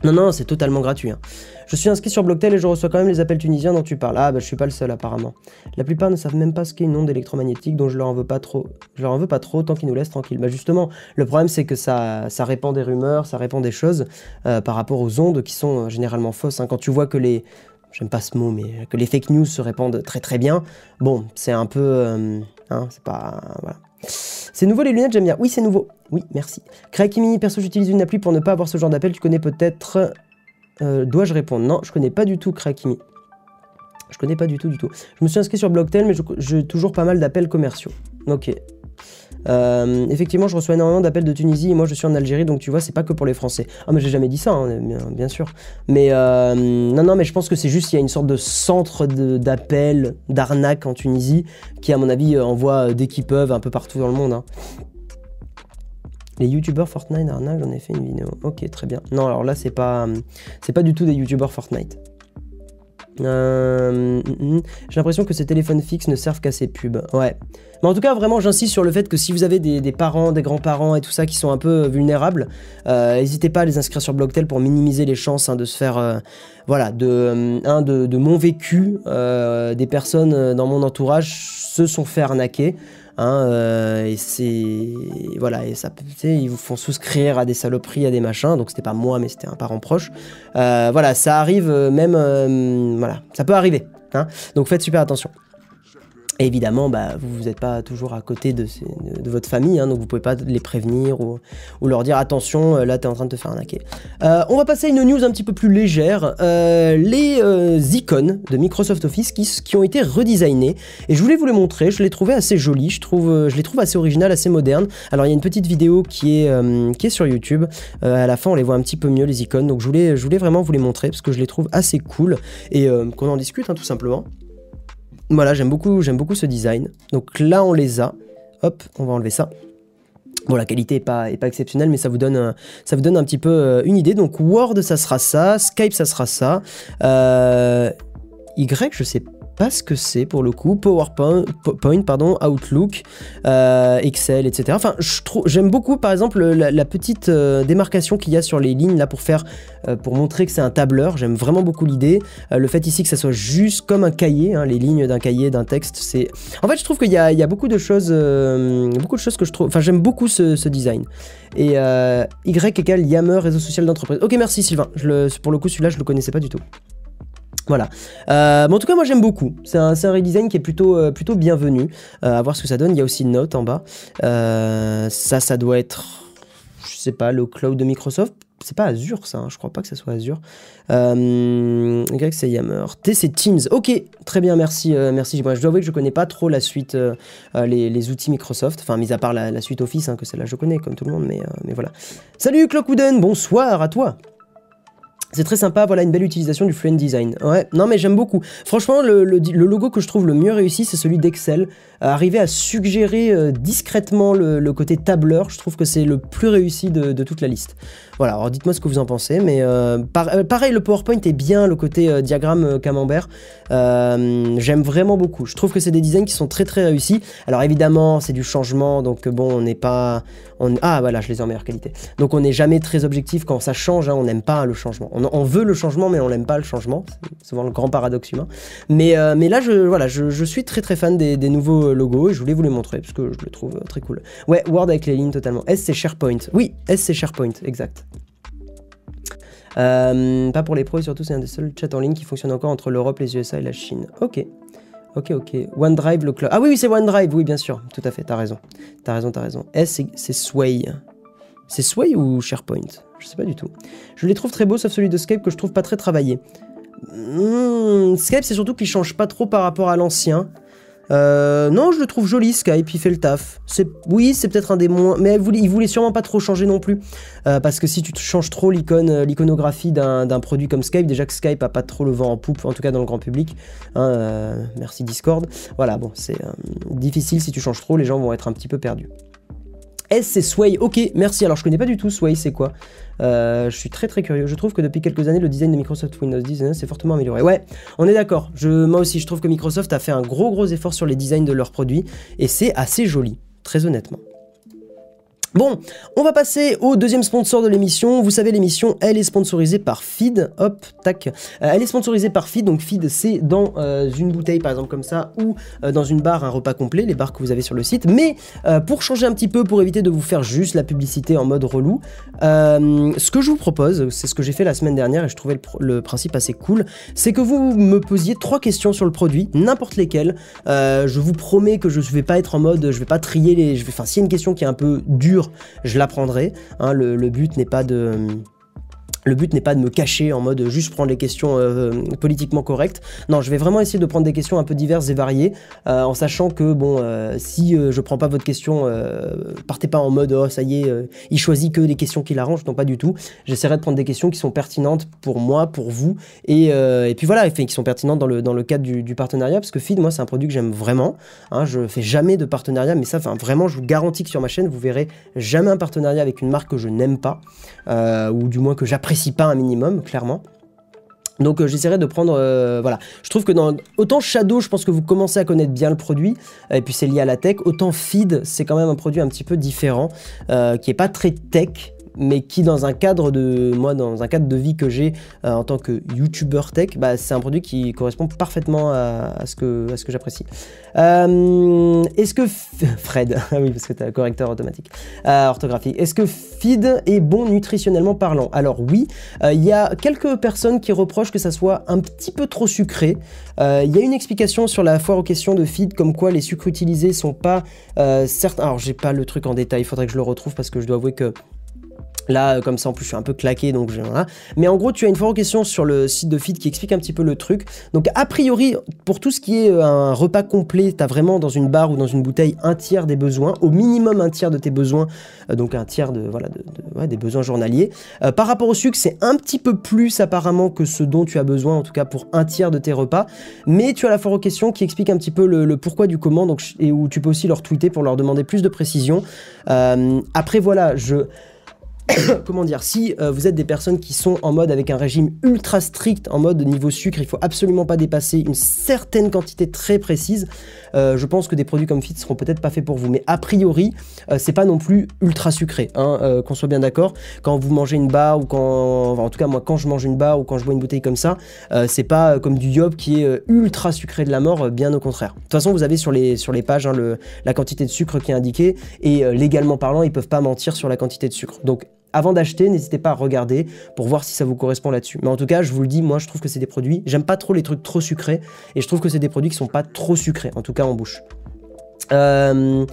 Non, non, c'est totalement gratuit. hein. Je suis inscrit sur Blocktel et je reçois quand même les appels tunisiens dont tu parles. Ah, bah je suis pas le seul apparemment. La plupart ne savent même pas ce qu'est une onde électromagnétique, donc je leur en veux pas trop. Je leur en veux pas trop tant qu'ils nous laissent tranquilles. Bah justement, le problème c'est que ça, ça répand des rumeurs, ça répand des choses euh, par rapport aux ondes qui sont euh, généralement fausses. hein. Quand tu vois que les, j'aime pas ce mot, mais que les fake news se répandent très très bien, bon, c'est un peu, euh, hein, c'est pas, voilà. C'est nouveau les lunettes, j'aime bien. Oui, c'est nouveau. Oui, merci. Krakimi, perso, j'utilise une appli pour ne pas avoir ce genre d'appel. Tu connais peut-être. Euh, Dois-je répondre? Non, je connais pas du tout Krakimi. Je connais pas du tout, du tout. Je me suis inscrit sur Blocktel, mais j'ai toujours pas mal d'appels commerciaux. Ok. Euh, effectivement, je reçois énormément d'appels de Tunisie et moi je suis en Algérie, donc tu vois, c'est pas que pour les Français. Ah, mais j'ai jamais dit ça, hein, bien, sûr. Mais euh, non, non, mais je pense que c'est juste qu'il y a une sorte de centre d'appels, d'arnaques en Tunisie qui, à mon avis, euh, envoie dès qu'ils peuvent un peu partout dans le monde. hein. Les youtubeurs Fortnite arnaque, j'en ai fait une vidéo. Ok, très bien. Non, alors là, c'est pas, c'est pas du tout des youtubeurs Fortnite. Euh. J'ai l'impression que ces téléphones fixes ne servent qu'à ces pubs. Ouais. Mais en tout cas, vraiment, j'insiste sur le fait que si vous avez des, parents, des grands-parents et tout ça qui sont un peu vulnérables, euh, n'hésitez pas à les inscrire sur Blocktel pour minimiser les chances hein, de se faire, euh, voilà, de, euh, un, de, mon vécu. euh, des personnes euh, dans mon entourage se sont fait arnaquer. Hein, euh, et c'est voilà et ça ils vous font souscrire à des saloperies à des machins donc c'était pas moi mais c'était un parent proche. Euh, voilà ça arrive euh, même voilà ça peut arriver hein, donc faites super attention évidemment, bah, vous n'êtes pas toujours à côté de, votre famille, hein, donc vous pouvez pas les prévenir ou, leur dire attention, euh, là tu es en train de te faire arnaquer. Euh, on va passer à une news un petit peu plus légère. Euh, les icônes de Microsoft Office qui, ont été redesignés. Et je voulais vous les montrer, je les trouvais assez jolis, je, trouve, je les trouve assez originales, assez modernes. Alors il y a une petite vidéo qui est, qui est sur YouTube. À la fin, on les voit un petit peu mieux, les icônes. Donc je voulais, je voulais vraiment vous les montrer parce que je les trouve assez cool et qu'on en discute hein, tout simplement. Voilà, j'aime beaucoup, beaucoup ce design. Donc là, on les a. Hop, on va enlever ça. Bon, la qualité est pas, pas exceptionnelle, mais ça vous donne, un- ça vous donne un petit peu euh, une idée. Donc Word, ça sera ça. Skype, ça sera ça. Euh, y, je sais pas ce que c'est pour le coup. PowerPoint, po- point, pardon, Outlook, euh, Excel, etc. Enfin, j'aime beaucoup, par exemple, la, petite euh, démarcation qu'il y a sur les lignes là pour faire, euh, pour montrer que c'est un tableur. J'aime vraiment beaucoup l'idée. Le fait ici que ça soit juste comme un cahier, hein, les lignes d'un cahier, d'un texte, c'est. En fait, je trouve qu'il y a, beaucoup de choses, beaucoup de choses que je trouve. Enfin, j'aime beaucoup ce, design. Et Y égale Yammer, réseau social d'entreprise. Ok, merci Sylvain. Je le, pour le coup, celui-là, je le connaissais pas du tout. Voilà. Euh, mais en tout cas, moi j'aime beaucoup. C'est un, redesign qui est plutôt, euh, plutôt bienvenu. Euh, à voir ce que ça donne. Il y a aussi une note en bas. Euh, ça, ça doit être, je sais pas, le cloud de Microsoft. C'est pas Azure, ça. hein. Je crois pas que ça soit Azure. Euh, c'est Yammer. T, c'est Teams. Ok, très bien, merci. merci. Moi, je dois avouer que je connais pas trop la suite, les, outils Microsoft. Enfin, mis à part la, suite Office, hein, que celle-là je connais, comme tout le monde. Mais, mais voilà. Salut Clockwoodен, bonsoir à toi. C'est très sympa, voilà une belle utilisation du Fluent Design. Ouais, non mais j'aime beaucoup. Franchement, le, logo que je trouve le mieux réussi, c'est celui d'Excel. Euh, arriver à suggérer euh, discrètement le, côté tableur, je trouve que c'est le plus réussi de toute la liste. Voilà, alors dites-moi ce que vous en pensez, mais euh, euh, pareil, le PowerPoint est bien, le côté euh, diagramme camembert, j'aime vraiment beaucoup. Je trouve que c'est des designs qui sont très très réussis. Alors évidemment, c'est du changement, donc bon, on n'est pas... On... Ah voilà, je les ai en meilleure qualité. Donc on n'est jamais très objectif quand ça change, hein, on n'aime pas le changement. On, veut le changement, mais on n'aime pas le changement. C'est souvent le grand paradoxe humain. Mais, mais là, je, voilà, je, suis très très fan des, nouveaux logos et je voulais vous les montrer parce que je le trouve très cool. Ouais, Word avec les lignes totalement. S c'est SharePoint. Oui, S c'est SharePoint, exact. Euh, pas pour les pros et surtout c'est un des seuls chats en ligne qui fonctionne encore entre l'Europe, les USA et la Chine. Ok. Ok, ok. OneDrive, le cloud. Ah oui, oui, c'est OneDrive, oui, bien sûr. Tout à fait, t'as raison. T'as raison, t'as raison. S, c'est- Sway. C'est Sway ou SharePoint? Je sais pas du tout. Je les trouve très beaux, sauf celui de Skype que je trouve pas très travaillé. Hmm, Skype, c'est surtout qu'il change pas trop par rapport à l'ancien. Euh, non, je le trouve joli Skype, il fait le taf. Oui, c'est peut-être un des moins, mais il voulait, voulait sûrement pas trop changer non plus, Euh, parce que si tu changes trop euh, l'iconographie d'un, produit comme Skype, déjà que Skype a pas trop le vent en poupe, en tout cas dans le grand public. hein, euh, merci Discord. Voilà, bon, c'est difficile si tu changes trop, les gens vont être un petit peu perdus. S c'est Sway, ok, merci. Alors je connais pas du tout Sway, c'est quoi? Euh, Je suis très très curieux. Je trouve que depuis quelques années, le design de Microsoft Windows 10 euh, s'est fortement amélioré. Ouais, on est d'accord. Moi aussi, je trouve que Microsoft a fait un gros gros effort sur les designs de leurs produits et c'est assez joli, très honnêtement. Bon, on va passer au deuxième sponsor de l'émission. Vous savez, l'émission, elle est sponsorisée par Feed. Hop, tac. Euh, elle est sponsorisée par Feed. Donc Feed, c'est dans euh, une bouteille, par exemple, comme ça, ou euh, dans une barre, un repas complet, les barres que vous avez sur le site. Mais pour changer un petit peu, pour éviter de vous faire juste la publicité en mode relou, ce que je vous propose, c'est ce que j'ai fait la semaine dernière et je trouvais le, pr- le principe assez cool, c'est que vous me posiez trois questions sur le produit, n'importe lesquelles. Je vous promets que je ne vais pas être en mode, je vais pas trier les. Enfin, s'il y a une question qui est un peu dure, je la prendrai. hein, le but n'est pas de. Le but n'est pas de me cacher en mode juste prendre les questions euh, politiquement correctes. Non, je vais vraiment essayer de prendre des questions un peu diverses et variées, euh, en sachant que bon, euh, si je prends pas votre question, partez pas en mode oh ça y est, il choisit que des questions qui l'arrangent. Non, pas du tout. J'essaierai de prendre des questions qui sont pertinentes pour moi, pour vous, et, puis voilà, qui sont pertinentes dans le dans cadre du, partenariat, parce que Feed, moi, c'est un produit que j'aime vraiment. Hein, je fais jamais de partenariat, mais ça, vraiment, je vous garantis que sur ma chaîne, vous verrez jamais un partenariat avec une marque que je n'aime pas, ou du moins que j'apprécie pas un minimum, clairement. Donc euh, j'essaierai de prendre, euh, voilà. Je trouve que dans autant Shadow, je pense que vous commencez à connaître bien le produit, et puis c'est lié à la tech. Autant Feed, c'est quand même un produit un petit peu différent, euh, qui est pas très tech, mais qui dans un cadre de moi dans un cadre de vie que j'ai euh, en tant que YouTuber tech, bah, c'est un produit qui correspond parfaitement à, ce que j'apprécie. Euh, Est-ce que Fred, ah oui parce que t'as un correcteur automatique, euh, orthographique. Est-ce que Feed est bon nutritionnellement parlant? Alors oui, il y a quelques personnes qui reprochent que ça soit un petit peu trop sucré. Il y a une explication sur la foire aux questions de Feed comme quoi les sucres utilisés sont pas certains. Alors j'ai pas le truc en détail, il faudrait que je le retrouve parce que je dois avouer que Là, euh, comme ça, en plus, je suis un peu claqué, donc voilà. Mais en gros, tu as une foire aux questions sur le site de Feed qui explique un petit peu le truc. Donc, a priori, pour tout ce qui est euh, un repas complet, tu as vraiment dans une barre ou dans une bouteille un tiers des besoins, au minimum un tiers de tes besoins, euh, donc un tiers de, voilà, des besoins journaliers. Par rapport au sucre, c'est un petit peu plus apparemment que ce dont tu as besoin, en tout cas pour un tiers de tes repas. Mais tu as la foire aux questions qui explique un petit peu le, pourquoi du comment, donc, et où tu peux aussi leur tweeter pour leur demander plus de précision. Après, voilà, je comment dire, si euh, vous êtes des personnes qui sont en mode avec un régime ultra strict, en mode niveau sucre, il faut absolument pas dépasser une certaine quantité très précise, euh, je pense que des produits comme Fit seront peut-être pas faits pour vous. Mais a priori, euh, c'est pas non plus ultra sucré, hein, qu'on soit bien d'accord. Quand vous mangez une barre ou quand, en tout cas moi quand je mange une barre ou quand je bois une bouteille comme ça, c'est pas comme du yop qui est ultra sucré de la mort, bien au contraire. De toute façon, vous avez sur les sur les pages hein, la quantité de sucre qui est indiquée et légalement parlant, ils peuvent pas mentir sur la quantité de sucre. Avant d'acheter, n'hésitez pas à regarder pour voir si ça vous correspond là-dessus. Mais en tout cas, je vous le dis, moi je trouve que c'est des produits, j'aime pas trop les trucs trop sucrés, et je trouve que c'est des produits qui sont pas trop sucrés, en tout cas en bouche. Euh,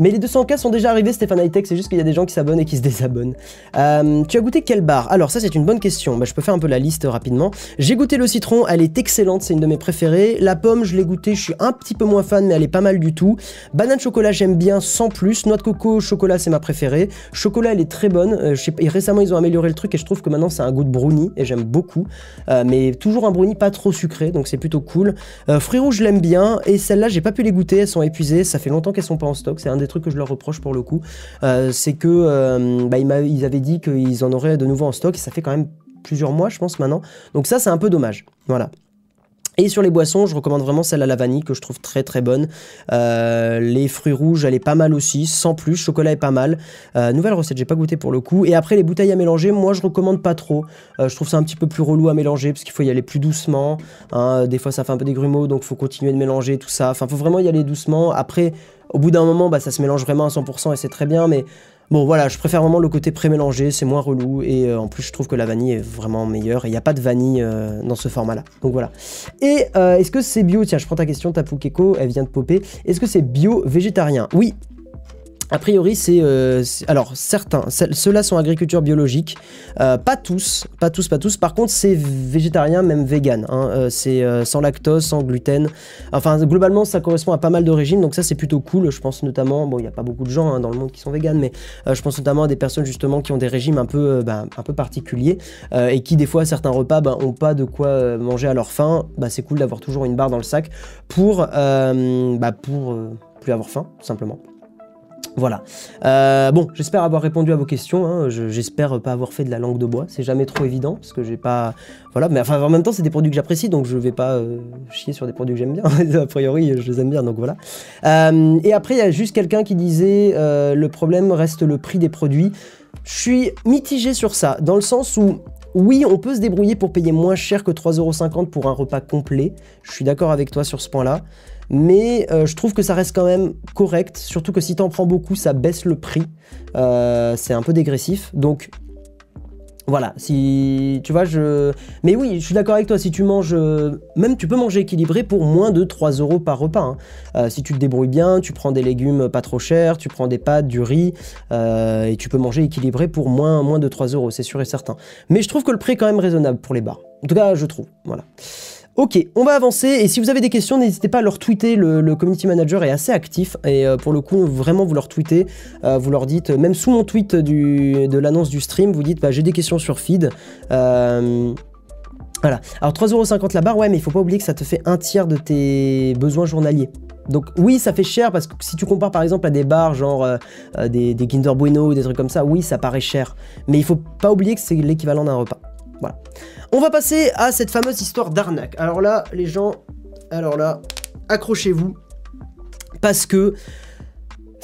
mais les 200K sont déjà arrivés, Stéphane Hightech, c'est juste qu'il y a des gens qui s'abonnent et qui se désabonnent. Euh, tu as goûté quelle barre? Alors ça c'est une bonne question, bah, je peux faire un peu la liste rapidement. J'ai goûté le citron, elle est excellente, c'est une de mes préférées. La pomme, je l'ai goûtée, je suis un petit peu moins fan, mais elle est pas mal du tout. Banane chocolat, j'aime bien sans plus. Noix de coco, chocolat, c'est ma préférée. Chocolat, elle est très bonne. Euh, récemment, ils ont amélioré le truc et je trouve que maintenant, c'est un goût de brownie et j'aime beaucoup. Euh, mais toujours un brownie pas trop sucré, donc c'est plutôt cool. Fruits rouges, je l'aime bien. Et celles-là, j'ai pas pu les goûter, elles sont épuisées. Ça fait longtemps qu'elles sont pas en stock. C'est un trucs que je leur reproche pour le coup. Euh, c'est que euh, bah, ils, avaient dit qu'ils en auraient de nouveau en stock et ça fait quand même plusieurs mois, je pense, maintenant. Donc ça, c'est un peu dommage. Voilà. Et sur les boissons, je recommande vraiment celle à la vanille que je trouve très très bonne. Euh, les fruits rouges, elle est pas mal aussi, sans plus. Chocolat est pas mal. Euh, nouvelle recette, j'ai pas goûté pour le coup. Et après les bouteilles à mélanger, moi je recommande pas trop. Euh, je trouve ça un petit peu plus relou à mélanger parce qu'il faut y aller plus doucement. hein. Des fois ça fait un peu des grumeaux, donc faut continuer de mélanger tout ça. Enfin, faut vraiment y aller doucement. Après, au bout d'un moment, bah, ça se mélange vraiment à 100% et c'est très bien, mais Bon voilà, je préfère vraiment le côté pré-mélangé, c'est moins relou et euh, en plus je trouve que la vanille est vraiment meilleure et il n'y a pas de vanille euh, dans ce format-là. Donc voilà. Et euh, est-ce que c'est bio? Tiens, je prends ta question, Tapu Keko, elle vient de popper. Est-ce que c'est bio végétarien Oui. A priori, c'est euh, alors certains, ceux- ceux-là sont agriculture biologique, Euh, pas tous, pas tous, pas tous. Par contre, c'est végétarien, même vegan. hein. Euh, c'est sans lactose, sans gluten. Enfin, globalement, ça correspond à pas mal de régimes, donc ça c'est plutôt cool. Je pense notamment, bon, il n'y a pas beaucoup de gens hein, dans le monde qui sont véganes, mais je pense notamment à des personnes justement qui ont des régimes un peu, bah, particuliers et qui des fois certains repas bah, ont pas de quoi manger à leur faim. Bah, c'est cool d'avoir toujours une barre dans le sac pour, bah, pour plus avoir faim, simplement. Voilà. Euh, bon, j'espère avoir répondu à vos questions. hein. Je- J'espère pas avoir fait de la langue de bois. C'est jamais trop évident parce que j'ai pas. Voilà. Mais enfin, en même temps, c'est des produits que j'apprécie, donc je vais pas euh, chier sur des produits que j'aime bien. a priori, je les aime bien, donc voilà. Euh, et après, il y a juste quelqu'un qui disait le problème reste le prix des produits. Je suis mitigé sur ça, dans le sens où. Oui, on peut se débrouiller pour payer moins cher que 3,50€ pour un repas complet. Je suis d'accord avec toi sur ce point-là mais euh, je trouve que ça reste quand même correct, surtout que si t'en prends beaucoup, ça baisse le prix. Euh, c'est un peu dégressif, donc voilà, si tu vois, je. Mais oui, je suis d'accord avec toi, si tu manges. euh, Même tu peux manger équilibré pour moins de 3 euros par repas. hein. Si tu te débrouilles bien, tu prends des légumes pas trop chers, tu prends des pâtes, du riz, et tu peux manger équilibré pour moins, moins de 3 euros, c'est sûr et certain. Mais je trouve que le prix est quand même raisonnable pour les bars. En tout cas, je trouve. Voilà. Ok, on va avancer. Et si vous avez des questions, n'hésitez pas à leur tweeter. Le, community manager est assez actif. Et euh, pour le coup, vraiment, vous leur tweetez. Euh, vous leur dites, même sous mon tweet de l'annonce du stream, vous dites bah, j'ai des questions sur feed. Euh, voilà. Alors 3,50€ la barre, ouais, mais il faut pas oublier que ça te fait un tiers de tes besoins journaliers. Donc oui, ça fait cher parce que si tu compares par exemple à des bars genre des, des Kinder Bueno ou des trucs comme ça, oui, ça paraît cher. Mais il faut pas oublier que c'est l'équivalent d'un repas. Voilà. On va passer à cette fameuse histoire d'arnaque. Alors là, les gens, alors là, accrochez-vous parce que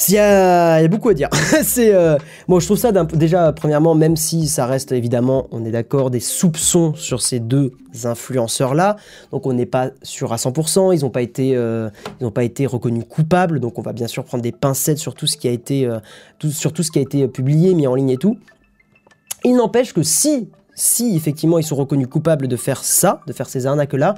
il y, a, beaucoup à dire. c'est euh, bon, je trouve ça déjà premièrement, même si ça reste évidemment, on est d'accord, des soupçons sur ces deux influenceurs là. Donc on n'est pas sûr à 100%. Ils n'ont pas été, euh, ils n'ont pas été reconnus coupables. Donc on va bien sûr prendre des pincettes sur tout ce qui a été, euh, sur tout ce qui a été publié, mis en ligne et tout. Il n'empêche que si, si effectivement ils sont reconnus coupables de faire ça, de faire ces arnaques là,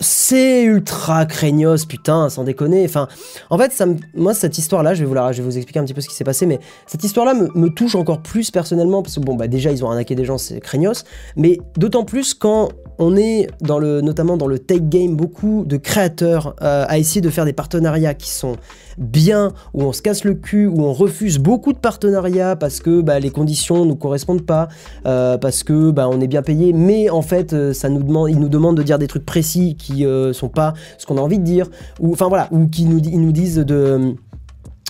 c'est ultra craignos, putain, sans déconner. Enfin, en fait, ça moi, cette histoire-là, je vais, vous vous expliquer un petit peu ce qui s'est passé, mais cette histoire-là me, touche encore plus personnellement, parce que bon, bah, déjà, ils ont arnaqué des gens, c'est craignos, mais d'autant plus quand on est notamment dans le tech game, beaucoup de créateurs euh, à essayer de faire des partenariats qui sont bien, où on se casse le cul, où on refuse beaucoup de partenariats parce que bah, les conditions nous correspondent pas, euh, parce que bah, on est bien payé, mais en fait, euh, ça nous demande, ils nous demandent de dire des trucs précis qui euh, sont pas ce qu'on a envie de dire, ou enfin voilà, ou qui nous, ils nous disent de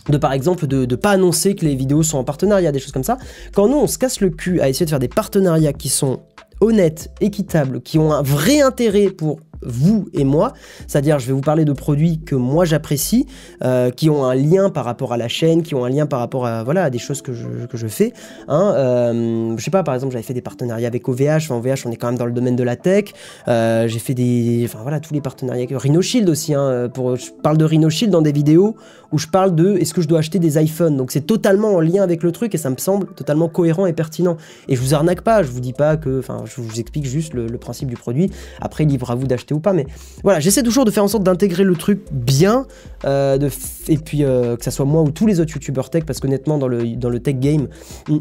de par exemple de ne pas annoncer que les vidéos sont en partenariat, des choses comme ça. Quand nous on se casse le cul à essayer de faire des partenariats qui sont honnêtes, équitables, qui ont un vrai intérêt pour vous et moi, c'est-à-dire je vais vous parler de produits que moi j'apprécie, euh, qui ont un lien par rapport à la chaîne, qui ont un lien par rapport à voilà des choses que je, que je fais. Hein, euh, je sais pas, par exemple j'avais fait des partenariats avec OVH, enfin OVH on est quand même dans le domaine de la tech. Euh, j'ai fait des, enfin voilà tous les partenariats avec Rhino Shield aussi. Hein, pour, je parle de Rhino Shield dans des vidéos où je parle de est-ce que je dois acheter des iPhones? Donc c'est totalement en lien avec le truc et ça me semble totalement cohérent et pertinent. Et je vous arnaque pas, je vous dis pas que, enfin je vous explique juste le, le principe du produit. Après libre à vous d'acheter ou pas, mais voilà, j'essaie toujours de faire en sorte d'intégrer le truc bien, euh, de et puis euh, que ça soit moi ou tous les autres youtubeurs tech, parce qu'honnêtement dans le, dans le tech game, hmm,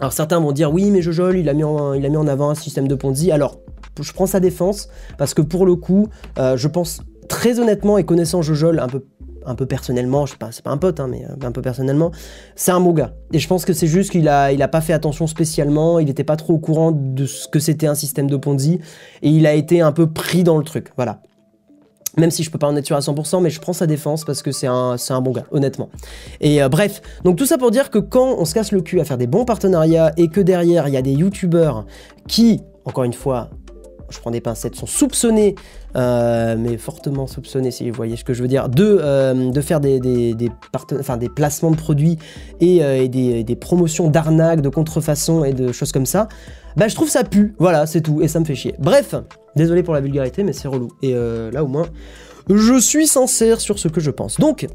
alors certains vont dire oui mais Jojol il a mis en, il a mis en avant un système de Ponzi. Alors je prends sa défense parce que pour le coup euh, je pense très honnêtement et connaissant Jojol un peu un peu personnellement, je sais pas, c'est pas un pote, hein, mais euh, un peu personnellement, c'est un bon gars. Et je pense que c'est juste qu'il a, pas fait attention spécialement, il était pas trop au courant de ce que c'était un système de Ponzi, et il a été un peu pris dans le truc, voilà. Même si je peux pas en être sûr à 100%, mais je prends sa défense parce que c'est un, un bon gars, honnêtement. Et euh, bref, donc tout ça pour dire que quand on se casse le cul à faire des bons partenariats et que derrière il y a des youtubeurs qui, encore une fois, je prends des pincettes, sont soupçonnés, euh, mais fortement soupçonnés si vous voyez ce que je veux dire, de, euh, faire des, placements de produits et, euh, des, promotions d'arnaques, de contrefaçon et de choses comme ça, bah je trouve ça pue, voilà, c'est tout, et ça me fait chier. Bref, désolé pour la vulgarité, mais c'est relou. Et là au moins, je suis sincère sur ce que je pense. Donc,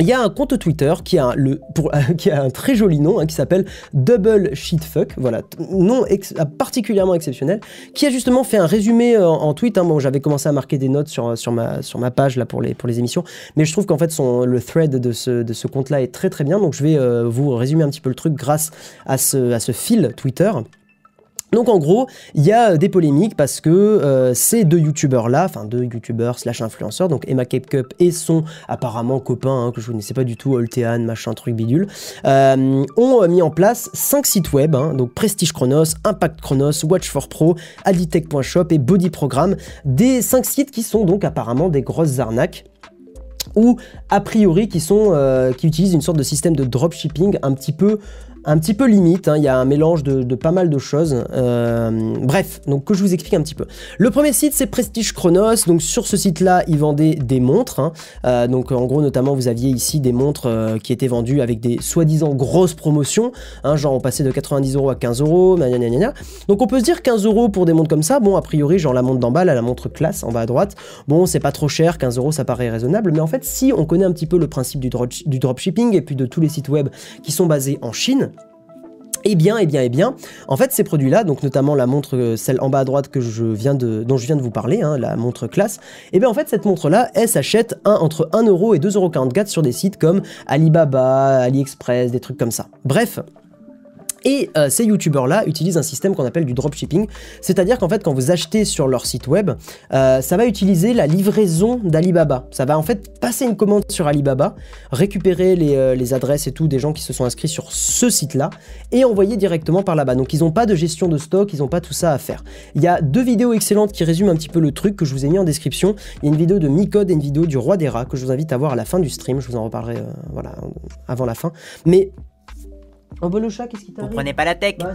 il y a un compte Twitter qui a, le, qui a un très joli nom, hein, qui s'appelle Double Shitfuck, voilà, nom ex- particulièrement exceptionnel, qui a justement fait un résumé euh, en, tweet. Hein, bon, j'avais commencé à marquer des notes sur, sur, ma, sur ma page là pour les, pour les émissions, mais je trouve qu'en fait son, le thread de ce, de ce compte-là est très très bien, donc je vais euh, vous résumer un petit peu le truc grâce à ce, à ce fil Twitter. Donc en gros, il y a des polémiques parce que euh, ces deux youtubeurs là, enfin deux youtubeurs slash influenceurs, donc Emma Cape Cup et son apparemment copain hein, que je ne connaissais pas du tout, Oltean, machin truc bidule, euh, ont mis en place cinq sites web, hein, donc Prestige Chronos, Impact Chronos, Watch for Pro, Aditech.shop et Body Program, des cinq sites qui sont donc apparemment des grosses arnaques ou a priori qui sont euh, qui utilisent une sorte de système de dropshipping un petit peu un petit peu limite, hein. il y a un mélange de, pas mal de choses. Euh, bref, donc que je vous explique un petit peu. Le premier site c'est Prestige Chronos, donc sur ce site-là ils vendaient des montres, hein. Euh, donc en gros notamment vous aviez ici des montres euh, qui étaient vendues avec des soi-disant grosses promotions, hein, genre on passait de 90 euros à 15 euros, donc on peut se dire 15 euros pour des montres comme ça, bon a priori genre la montre d'en bas, la montre classe en bas à droite, bon c'est pas trop cher, 15 euros ça paraît raisonnable, mais en fait si on connaît un petit peu le principe du dropshipping et puis de tous les sites web qui sont basés en Chine, eh bien, eh bien, eh bien, en fait, ces produits-là, donc notamment la montre, euh, celle en bas à droite que je viens de, dont je viens de vous parler, hein, la montre classe, eh bien, en fait, cette montre-là, elle s'achète entre 1 euro et 2,44€ sur des sites comme Alibaba, AliExpress, des trucs comme ça. Bref. Et euh, ces youtubeurs-là utilisent un système qu'on appelle du dropshipping, c'est-à-dire qu'en fait quand vous achetez sur leur site web, euh, ça va utiliser la livraison d'Alibaba. Ça va en fait passer une commande sur Alibaba, récupérer les, euh, les adresses et tout des gens qui se sont inscrits sur ce site-là et envoyer directement par là-bas. Donc ils n'ont pas de gestion de stock, ils n'ont pas tout ça à faire. Il y a deux vidéos excellentes qui résument un petit peu le truc que je vous ai mis en description. Il y a une vidéo de Micode et une vidéo du Roi des Rats que je vous invite à voir à la fin du stream. Je vous en reparlerai voilà, avant la fin. Mais... Oh bah le chat, qu'est-ce qui Vous t'arrive prenez pas la tech bah.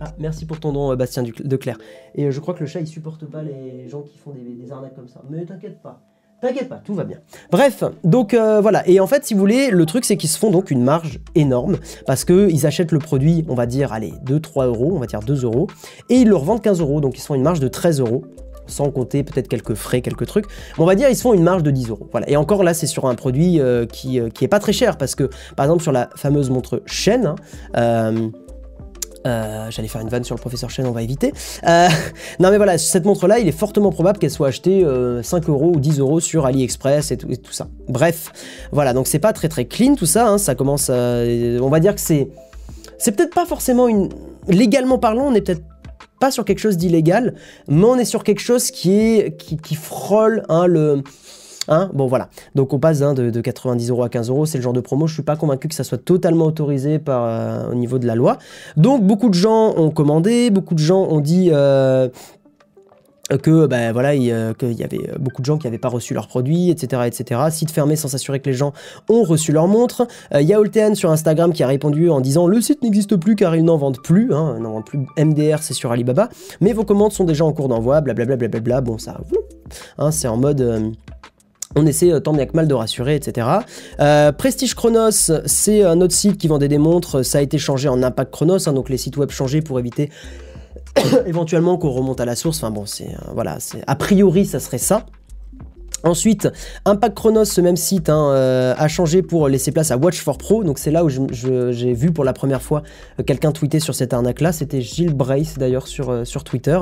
Ah, merci pour ton don, euh, Bastien Duc- Declerc. Et euh, je crois que le chat, il supporte pas les gens qui font des, des arnaques comme ça. Mais t'inquiète pas. T'inquiète pas, tout va bien. Bref, donc euh, voilà. Et en fait, si vous voulez, le truc, c'est qu'ils se font donc une marge énorme parce qu'ils achètent le produit, on va dire, allez, 2-3 euros, on va dire 2 euros, et ils le revendent 15 euros. Donc ils se font une marge de 13 euros sans compter peut-être quelques frais, quelques trucs. On va dire ils se font une marge de 10 euros. Voilà. Et encore là, c'est sur un produit euh, qui, euh, qui est pas très cher parce que, par exemple, sur la fameuse montre chaîne, hein, euh, euh, J'allais faire une vanne sur le professeur Chen, on va éviter. Non mais voilà, cette montre-là, il est fortement probable qu'elle soit achetée euh, 5 euros ou 10 euros sur AliExpress et tout, ça. Bref, voilà, donc c'est pas très très clean tout ça, hein, ça commence. On va dire que c'est... C'est peut-être pas forcément une... Légalement parlant, on est peut-être pas sur quelque chose d'illégal, mais on est sur quelque chose qui est... qui, frôle hein, le... Hein bon voilà, donc on passe hein, de, de 90 euros à 15 euros, c'est le genre de promo, je suis pas convaincu que ça soit totalement autorisé par, euh, au niveau de la loi. Donc beaucoup de gens ont commandé, beaucoup de gens ont dit euh, que ben voilà, il, euh, y avait beaucoup de gens qui n'avaient pas reçu leurs produits, etc., etc. Site fermé sans s'assurer que les gens ont reçu leur montre. Euh, Il sur Instagram qui a répondu en disant le site n'existe plus car ils n'en vendent plus, hein, vendent plus. MDR c'est sur Alibaba, mais vos commandes sont déjà en cours d'envoi, blablabla, blablabla. Bon ça, hein, c'est en mode. euh, on essaie euh, tant bien que mal de rassurer, etc. Euh, Prestige Chronos, c'est un autre site qui vendait des montres. Ça a été changé en Impact Chronos, hein, donc les sites web changés pour éviter éventuellement qu'on remonte à la source. Enfin bon, c'est euh, voilà, a priori ça serait ça. Ensuite, Impact Chronos, ce même site, hein, euh, a changé pour laisser place à Watch for Pro. Donc c'est là où j'ai vu pour la première fois euh, quelqu'un tweeter sur cette arnaque-là. C'était Gilles Brace d'ailleurs sur, sur Twitter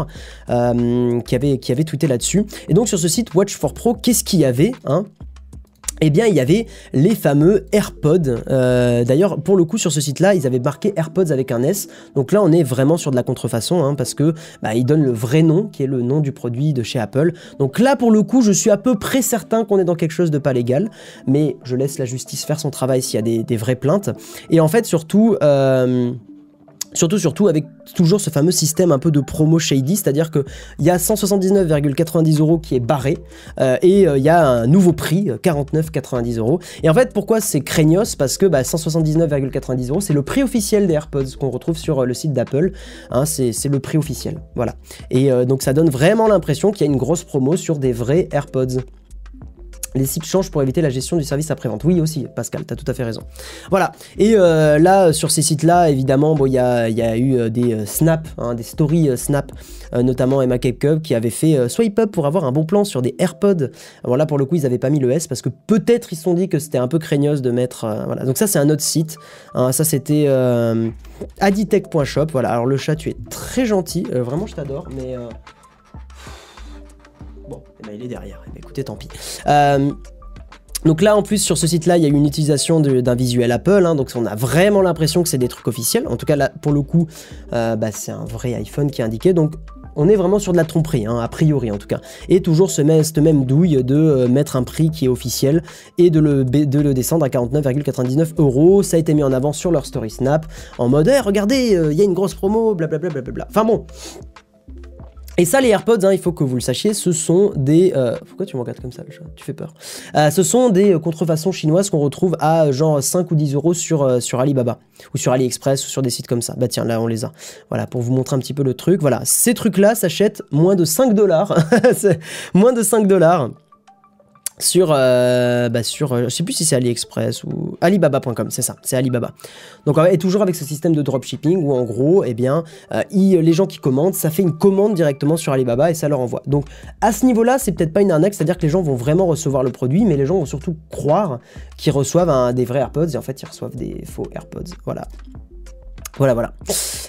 qui, avait, qui avait tweeté là-dessus. Et donc sur ce site Watch for Pro, qu'est-ce qu'il y avait hein? Eh bien, il y avait les fameux AirPods. Euh, D'ailleurs, pour le coup, sur ce site-là, ils avaient marqué AirPods avec un S. Donc là, on est vraiment sur de la contrefaçon, hein, parce que bah, ils donnent le vrai nom, qui est le nom du produit de chez Apple. Donc là, pour le coup, je suis à peu près certain qu'on est dans quelque chose de pas légal, mais je laisse la justice faire son travail s'il y a des, vraies plaintes. Et en fait, surtout. euh, Surtout, surtout avec toujours ce fameux système un peu de promo shady, c'est-à-dire qu'il y a 179,90 euros qui est barré euh, et euh, il y a un nouveau prix, euh, 49,90 euros. Et en fait, pourquoi c'est craignos? Parce que bah, 179,90 euros, c'est le prix officiel des AirPods qu'on retrouve sur euh, le site d'Apple. Hein, c'est le prix officiel, voilà. Et euh, donc ça donne vraiment l'impression qu'il y a une grosse promo sur des vrais AirPods. Les sites changent pour éviter la gestion du service après-vente. Oui aussi, Pascal, t'as tout à fait raison. Voilà. Et euh, là, sur ces sites-là, évidemment, bon, il y, a, y a eu euh, des euh, snaps, hein, des stories euh, snap, euh, notamment Emma Cape Cub qui avait fait swipe up pour avoir un bon plan sur des AirPods. Alors là, pour le coup, ils n'avaient pas mis le S parce que peut-être ils se sont dit que c'était un peu craignos de mettre. voilà. Donc ça, c'est un autre site. hein. ça, c'était aditech.shop. Voilà. Alors le chat, tu es très gentil. Vraiment, je t'adore. Mais eh ben, il est derrière. Eh ben, écoutez, tant pis. Euh, donc là, en plus, sur ce site-là, il y a eu une utilisation d'un visuel Apple, hein, donc on a vraiment l'impression que c'est des trucs officiels. En tout cas, là, pour le coup, euh, bah, c'est un vrai iPhone qui est indiqué, donc on est vraiment sur de la tromperie, hein, a priori en tout cas. Et toujours ce même, cette même douille de euh, mettre un prix qui est officiel et de le, descendre à 49,99 euros. Ça a été mis en avant sur leur story Snap en mode Eh, regardez, il y a une grosse promo, blablabla. blablabla. Enfin bon. Et ça, les AirPods, hein, il faut que vous le sachiez, ce sont des... euh, pourquoi tu me comme ça, Tu fais peur. Euh, ce sont des contrefaçons chinoises qu'on retrouve à genre 5 ou 10 euros sur, euh, sur Alibaba, ou sur AliExpress, ou sur des sites comme ça. Bah tiens, là, on les a. Voilà, pour vous montrer un petit peu le truc. Voilà, ces trucs-là s'achètent moins de 5 dollars. Moins de 5 dollars sur, euh, bah sur euh, je sais plus si c'est AliExpress ou Alibaba.com, c'est ça, c'est Alibaba. Donc et toujours avec ce système de dropshipping où en gros, eh bien, euh, les gens qui commandent, ça fait une commande directement sur Alibaba et ça leur envoie. Donc à ce niveau-là, c'est peut-être pas une arnaque, c'est-à-dire que les gens vont vraiment recevoir le produit, mais les gens vont surtout croire qu'ils reçoivent des vrais AirPods et en fait ils reçoivent des faux AirPods. Voilà. Voilà, voilà.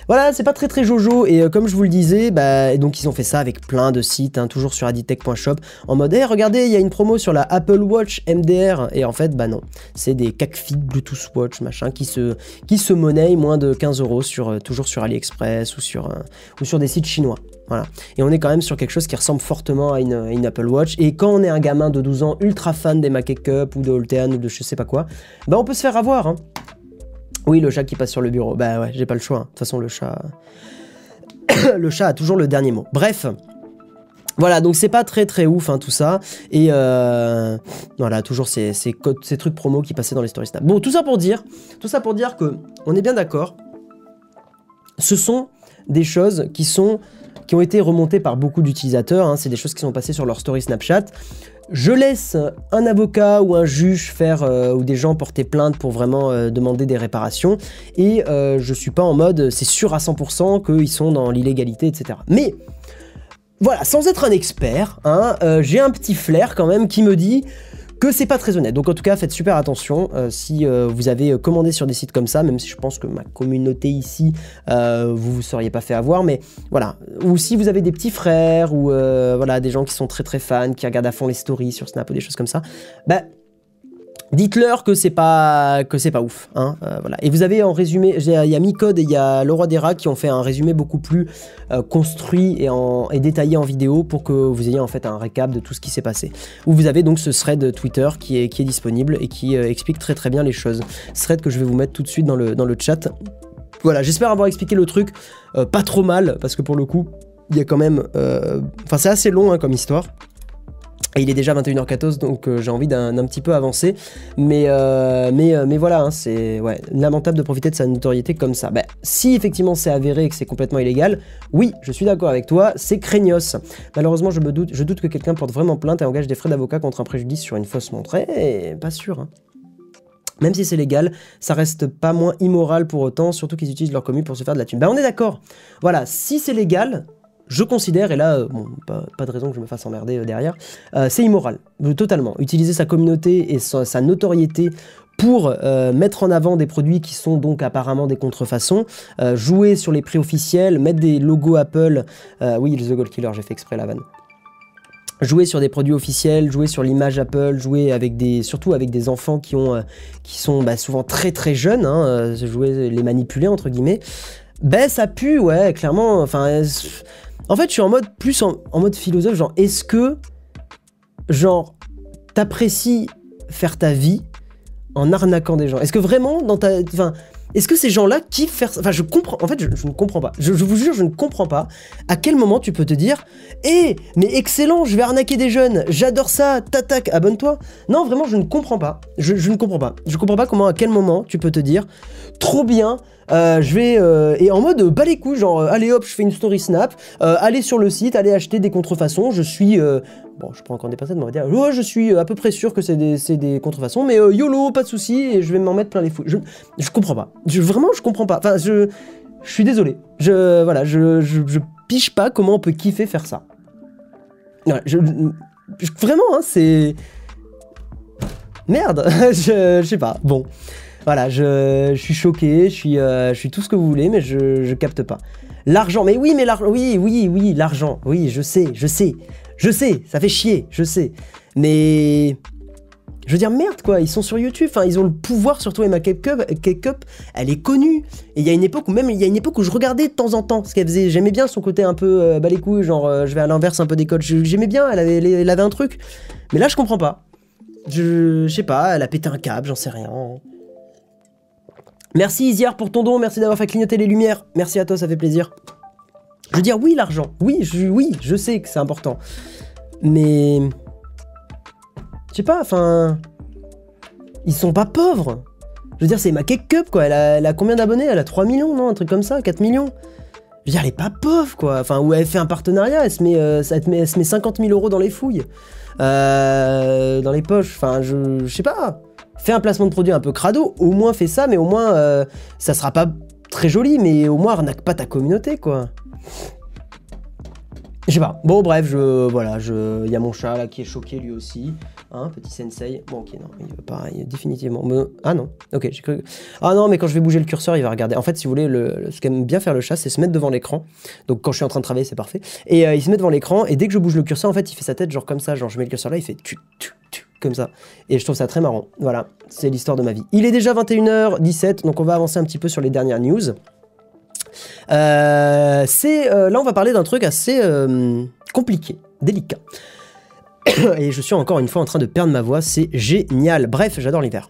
Voilà, c'est pas très très jojo et euh, comme je vous le disais, bah, donc ils ont fait ça avec plein de sites, hein, toujours sur aditech.shop, en mode, hey, regardez, il y a une promo sur la Apple Watch MDR et en fait, bah non, c'est des CACFIT Bluetooth Watch machin qui se qui se monnaient moins de 15 euros sur euh, toujours sur AliExpress ou sur euh, ou sur des sites chinois. Voilà. Et on est quand même sur quelque chose qui ressemble fortement à une, à une Apple Watch. Et quand on est un gamin de 12 ans ultra fan des Mac Cup ou de Holtean ou de je sais pas quoi, bah on peut se faire avoir. Hein. Oui, le chat qui passe sur le bureau. Bah ouais, j'ai pas le choix. hein. De toute façon, le chat. le chat a toujours le dernier mot. Bref. Voilà, donc c'est pas très très ouf hein, tout ça. Et euh, voilà, toujours ces, ces, trucs promo qui passaient dans les stories Snap. Bon, tout ça pour dire, tout ça pour dire que on est bien d'accord. Ce sont des choses qui sont qui ont été remontées par beaucoup d'utilisateurs. hein. C'est des choses qui sont passées sur leur story Snapchat. Je laisse un avocat ou un juge faire euh, ou des gens porter plainte pour vraiment euh, demander des réparations et euh, je suis pas en mode c'est sûr à 100% qu'ils sont dans l'illégalité, etc. Mais voilà, sans être un expert, hein, j'ai un petit flair quand même qui me dit que c'est pas très honnête. Donc en tout cas, faites super attention euh, si euh, vous avez euh, commandé sur des sites comme ça, même si je pense que ma communauté ici, euh, vous vous seriez pas fait avoir, mais voilà. Ou si vous avez des petits frères ou voilà des gens qui sont très très fans, qui regardent à fond les stories sur Snap ou des choses comme ça, bah Dites-leur que c'est pas que c'est pas ouf, hein, euh, voilà. Et vous avez en résumé, il y a Micode et il y a Leroy des Rats qui ont fait un résumé beaucoup plus euh, construit et, en, et détaillé en vidéo pour que vous ayez en fait un récap de tout ce qui s'est passé. Où vous avez donc ce thread Twitter qui est, qui est disponible et qui euh, explique très très bien les choses. Thread que je vais vous mettre tout de suite dans le, dans le chat. Voilà, j'espère avoir expliqué le truc pas trop mal parce que pour le coup, il y a quand même, enfin c'est assez long hein, comme histoire. Et il est déjà 21h14, donc euh, j'ai envie d'un petit peu avancer. Mais, euh, mais, euh, mais voilà, hein, c'est lamentable de profiter de sa notoriété comme ça. Bah, si effectivement c'est avéré et que c'est complètement illégal, oui, je suis d'accord avec toi, c'est craignos. Malheureusement, je, doute, que quelqu'un porte vraiment plainte et engage des frais d'avocat contre un préjudice sur une fausse montre. Eh, pas sûr. hein. Même si c'est légal, ça reste pas moins immoral pour autant, surtout qu'ils utilisent leur commu pour se faire de la thune. Bah on est d'accord. Voilà, si c'est légal, je considère, et là, euh, bon, pas, de raison que je me fasse emmerder euh, derrière, euh, c'est immoral, totalement. Utiliser sa communauté et sa, notoriété pour mettre en avant des produits qui sont donc apparemment des contrefaçons, jouer sur les prix officiels, mettre des logos Apple, oui, The Gold Killer, j'ai fait exprès la vanne. Jouer sur des produits officiels, jouer sur l'image Apple, jouer avec des, surtout avec des enfants qui ont, qui sont bah, souvent très très jeunes, hein, jouer les manipuler entre guillemets. Ben ça pue, ouais, clairement. Enfin, en fait, je suis en mode plus en, mode philosophe, genre, est-ce que, genre, t'apprécies faire ta vie en arnaquant des gens? Est-ce que vraiment, dans ta, enfin, est-ce que ces gens-là kiffent faire Enfin, je comprends. En fait, je, ne comprends pas. Je, vous jure, je ne comprends pas. À quel moment tu peux te dire, hé, mais excellent, je vais arnaquer des jeunes. J'adore ça. Tatac, abonne-toi. Non, vraiment, je ne comprends pas. Je, ne comprends pas. Je comprends pas comment, à quel moment tu peux te dire, trop bien. Euh, je vais euh, et en mode bas les couilles genre allez hop je fais une story snap allez sur le site allez acheter des contrefaçons je suis bon je prends encore des personnes mais on va dire ouais je suis à peu près sûr que c'est des, des contrefaçons mais yolo pas de souci et je vais m'en mettre plein les fouilles. Je, je comprends pas. Vraiment je comprends pas. Enfin je je suis désolé. Je voilà je, je, je piche pas comment on peut kiffer faire ça. Voilà, je, je- vraiment hein, c'est merde. Je, je sais pas. Bon voilà, je, suis choqué, je suis, euh, je suis tout ce que vous voulez, mais je, capte pas. L'argent, mais oui, mais l'argent, oui, oui, oui, l'argent, oui, je sais, je sais, je sais, ça fait chier, je sais. Mais je veux dire, merde quoi, ils sont sur YouTube, enfin, ils ont le pouvoir, surtout Emma Cake Cup, elle est connue. Et il y a une époque où même, il y a une époque où je regardais de temps en temps ce qu'elle faisait. J'aimais bien son côté un peu bas les couilles, genre euh, je vais à l'inverse un peu des codes. J'aimais bien, elle avait, elle avait un truc. Mais là, je comprends pas. Je, je sais pas, elle a pété un câble, j'en sais rien. Merci Isiar pour ton don, merci d'avoir fait clignoter les lumières. Merci à toi, ça fait plaisir. Je veux dire, oui, l'argent. Oui, oui, je sais que c'est important. Mais. Je sais pas, enfin. Ils sont pas pauvres. Je veux dire, c'est ma Cake Cup, quoi. Elle a, combien d'abonnés? Elle a 3 millions, non? Un truc comme ça 4 millions Je veux dire, elle est pas pauvre, quoi. Enfin, où elle fait un partenariat, elle se met, euh, elle se met 50 000 euros dans les fouilles. Euh, dans les poches. Enfin, je, je sais pas. Fais un placement de produit un peu crado. Au moins, fais ça, mais au moins, euh, ça sera pas très joli, mais au moins, arnaque pas ta communauté, quoi. Je sais pas. Bon, bref, je, voilà, je, il y a mon chat là qui est choqué lui aussi. Hein, petit sensei. Bon, ok, non, il veut pas, il- définitivement. me- Ah non, ok, j'ai cru. Ah non, mais quand je vais bouger le curseur, il va regarder. En fait, si vous voulez, le, le- ce qu'aime bien faire le chat, c'est se mettre devant l'écran. Donc quand je suis en train de travailler, c'est parfait. Et euh, il se met devant l'écran, et dès que je bouge le curseur, en fait, il fait sa tête genre comme ça. Genre, je mets le curseur là, il fait tu, tu, ça. Et je trouve ça très marrant. Voilà, c'est l'histoire de ma vie. Il est déjà 21h17, donc on va avancer un petit peu sur les dernières news. Euh, c'est euh, là on va parler d'un truc assez euh, compliqué, délicat. Et je suis encore une fois en train de perdre ma voix, c'est génial. Bref, j'adore l'hiver.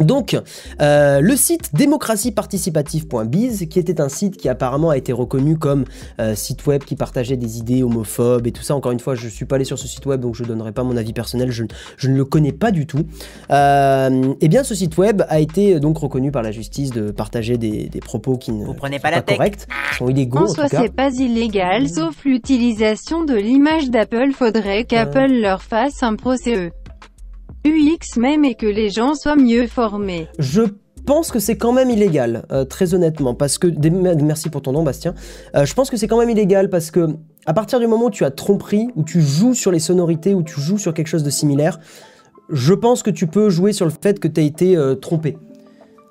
Donc, euh, le site démocratieparticipative.biz, qui était un site qui apparemment a été reconnu comme euh, site web qui partageait des idées homophobes et tout ça. Encore une fois, je suis pas allé sur ce site web, donc je donnerai pas mon avis personnel. Je, je ne le connais pas du tout. Euh, eh bien, ce site web a été donc reconnu par la justice de partager des, des propos qui ne Vous prenez sont pas la tech. corrects, qui sont illégaux En en soi, c'est pas illégal, sauf l'utilisation de l'image d'Apple. Faudrait qu'Apple leur fasse un procès. UX même et que les gens soient mieux formés. Je pense que c'est quand même illégal, euh, très honnêtement, parce que merci pour ton nom, Bastien. Euh, je pense que c'est quand même illégal parce que à partir du moment où tu as tromperie, où tu joues sur les sonorités, où tu joues sur quelque chose de similaire, je pense que tu peux jouer sur le fait que tu as été euh, trompé.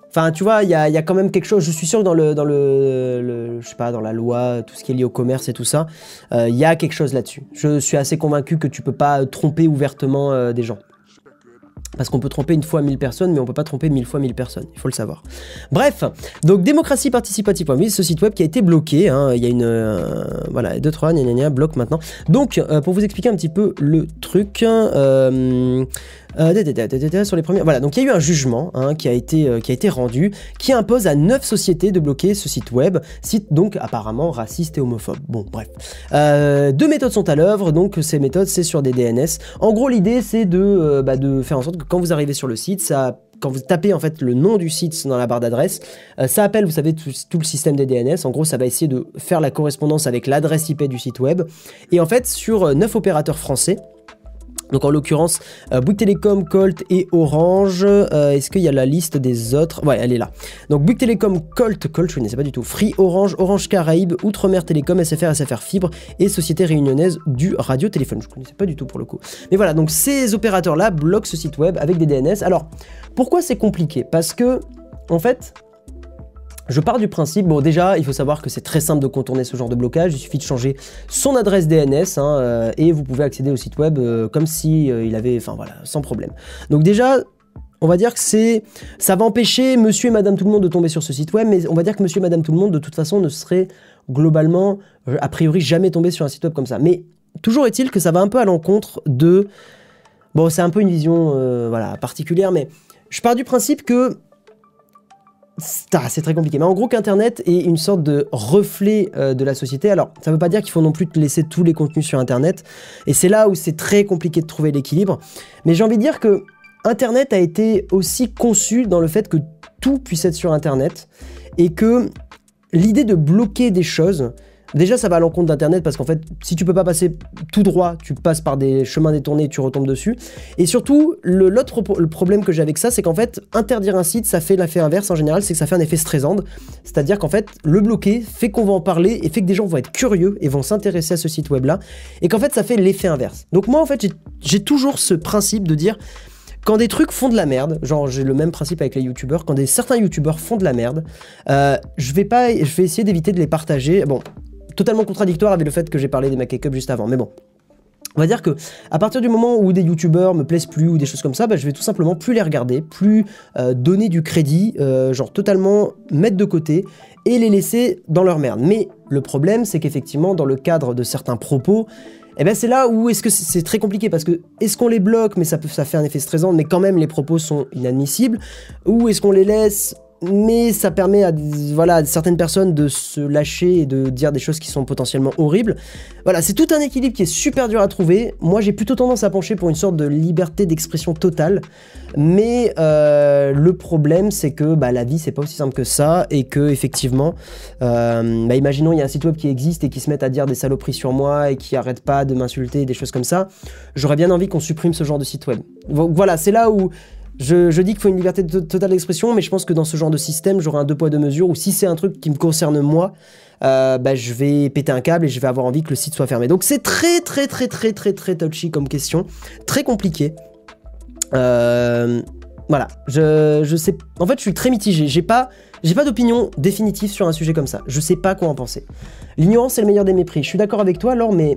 Enfin, tu vois, il y a, quand même quelque chose. Je suis sûr que dans le, dans le, je sais pas, dans la loi, tout ce qui est lié au commerce et tout ça, il y a quelque chose là-dessus. Je suis assez convaincu que tu peux pas tromper ouvertement des gens. Parce qu'on peut tromper une fois 1000 personnes, mais on peut pas tromper mille fois 1000 personnes, il faut le savoir. Bref, donc démocratie participative, oui, ce site web qui a été bloqué, hein, il y a une... euh, voilà, 2, 3, gna gna gna, bloque maintenant. Donc, euh, pour vous expliquer un petit peu le truc, euh, euh, sur les premières... Voilà, donc il y a eu un jugement hein, qui, a été, euh, qui a été rendu, qui impose à 9 sociétés de bloquer ce site web, site donc apparemment raciste et homophobe. Bon, bref. Euh, deux méthodes sont à l'œuvre, donc ces méthodes c'est sur des DNS. En gros l'idée c'est de, euh, bah, de faire en sorte que quand vous arrivez sur le site, quand vous tapez en fait le nom du site dans la barre d'adresse, ça appelle vous savez tout, tout le système des DNS. En gros ça va essayer de faire la correspondance avec l'adresse IP du site web. Et en fait sur neuf opérateurs français, donc en l'occurrence, euh, Bouygues Télécom, Colt et Orange. Euh, Est-ce qu'il y a la liste des autres? Ouais, elle est là. Donc Bouygues Télécom, Colt, Colt, je ne sais pas du tout. Free, Orange, Orange Caraïbes, Outre-mer Télécom, SFR, SFR Fibre et Société Réunionnaise du Radio-Téléphone. Je ne connaissais pas du tout pour le coup. Mais voilà, donc ces opérateurs-là bloquent ce site web avec des DNS. Alors, pourquoi c'est compliqué? Parce que, en fait, je pars du principe, bon déjà, il faut savoir que c'est très simple de contourner ce genre de blocage, il suffit de changer son adresse DNS hein, euh, et vous pouvez accéder au site web euh, comme si euh, il avait, enfin voilà, sans problème. Donc déjà, on va dire que c'est, ça va empêcher Monsieur et Madame tout le monde de tomber sur ce site web, mais on va dire que Monsieur et Madame tout le monde de toute façon ne serait globalement, a priori, jamais tombé sur un site web comme ça. Mais toujours est-il que ça va un peu à l'encontre de, bon, c'est un peu une vision, voilà, particulière, mais je pars du principe que c'est très compliqué. Mais en gros, qu'Internet est une sorte de reflet euh, de la société. Alors, ça ne veut pas dire qu'il faut non plus te laisser tous les contenus sur Internet. Et c'est là où c'est très compliqué de trouver l'équilibre. Mais j'ai envie de dire que Internet a été aussi conçu dans le fait que tout puisse être sur Internet. Et que l'idée de bloquer des choses, déjà ça va à l'encontre d'Internet parce qu'en fait, si tu peux pas passer tout droit, tu passes par des chemins détournés et tu retombes dessus. Et surtout, l'autre le problème que j'ai avec ça, c'est qu'en fait, interdire un site, ça fait l'effet inverse en général, c'est que ça fait un effet stressant. C'est-à-dire qu'en fait, le bloquer fait qu'on va en parler et fait que des gens vont être curieux et vont s'intéresser à ce site web-là. Et qu'en fait, ça fait l'effet inverse. Donc moi, en fait, j'ai- j'ai toujours ce principe de dire, quand des trucs font de la merde, genre j'ai le même principe avec les youtubeurs, quand des certains youtubeurs font de la merde, euh, je vais pas, je vais essayer d'éviter de les partager. Bon, totalement contradictoire avec le fait que j'ai parlé des Mac Cup juste avant, mais bon. On va dire que à partir du moment où des youtubeurs me plaisent plus ou des choses comme ça, bah, je vais tout simplement plus les regarder, plus euh, donner du crédit, euh, genre totalement mettre de côté et les laisser dans leur merde. Mais le problème, c'est qu'effectivement, dans le cadre de certains propos, eh ben c'est là où est-ce que c'est c'est très compliqué parce que est-ce qu'on les bloque? Mais ça peut ça fait un effet stressant mais quand même les propos sont inadmissibles ou est-ce qu'on les laisse mais ça permet à voilà, certaines personnes de se lâcher et de dire des choses qui sont potentiellement horribles. Voilà, c'est tout un équilibre qui est super dur à trouver. Moi, j'ai plutôt tendance à pencher pour une sorte de liberté d'expression totale. Mais euh, le problème, c'est que bah, la vie, c'est pas aussi simple que ça. Et que, effectivement, euh, bah, imaginons, il y a un site web qui existe et qui se met à dire des saloperies sur moi et qui arrête pas de m'insulter, des choses comme ça. J'aurais bien envie qu'on supprime ce genre de site web. Voilà, c'est là où je, dis qu'il faut une liberté to- totale d'expression, mais je pense que dans ce genre de système, j'aurai un deux poids deux mesures où si c'est un truc qui me concerne moi, euh, bah, je vais péter un câble et je vais avoir envie que le site soit fermé. Donc c'est très très très très très très touchy comme question, très compliqué. Euh, voilà, je, sais. En fait, je suis très mitigé. J'ai pas, pas d'opinion définitive sur un sujet comme ça. Je sais pas quoi en penser. L'ignorance est le meilleur des mépris. Je suis d'accord avec toi, Laure, mais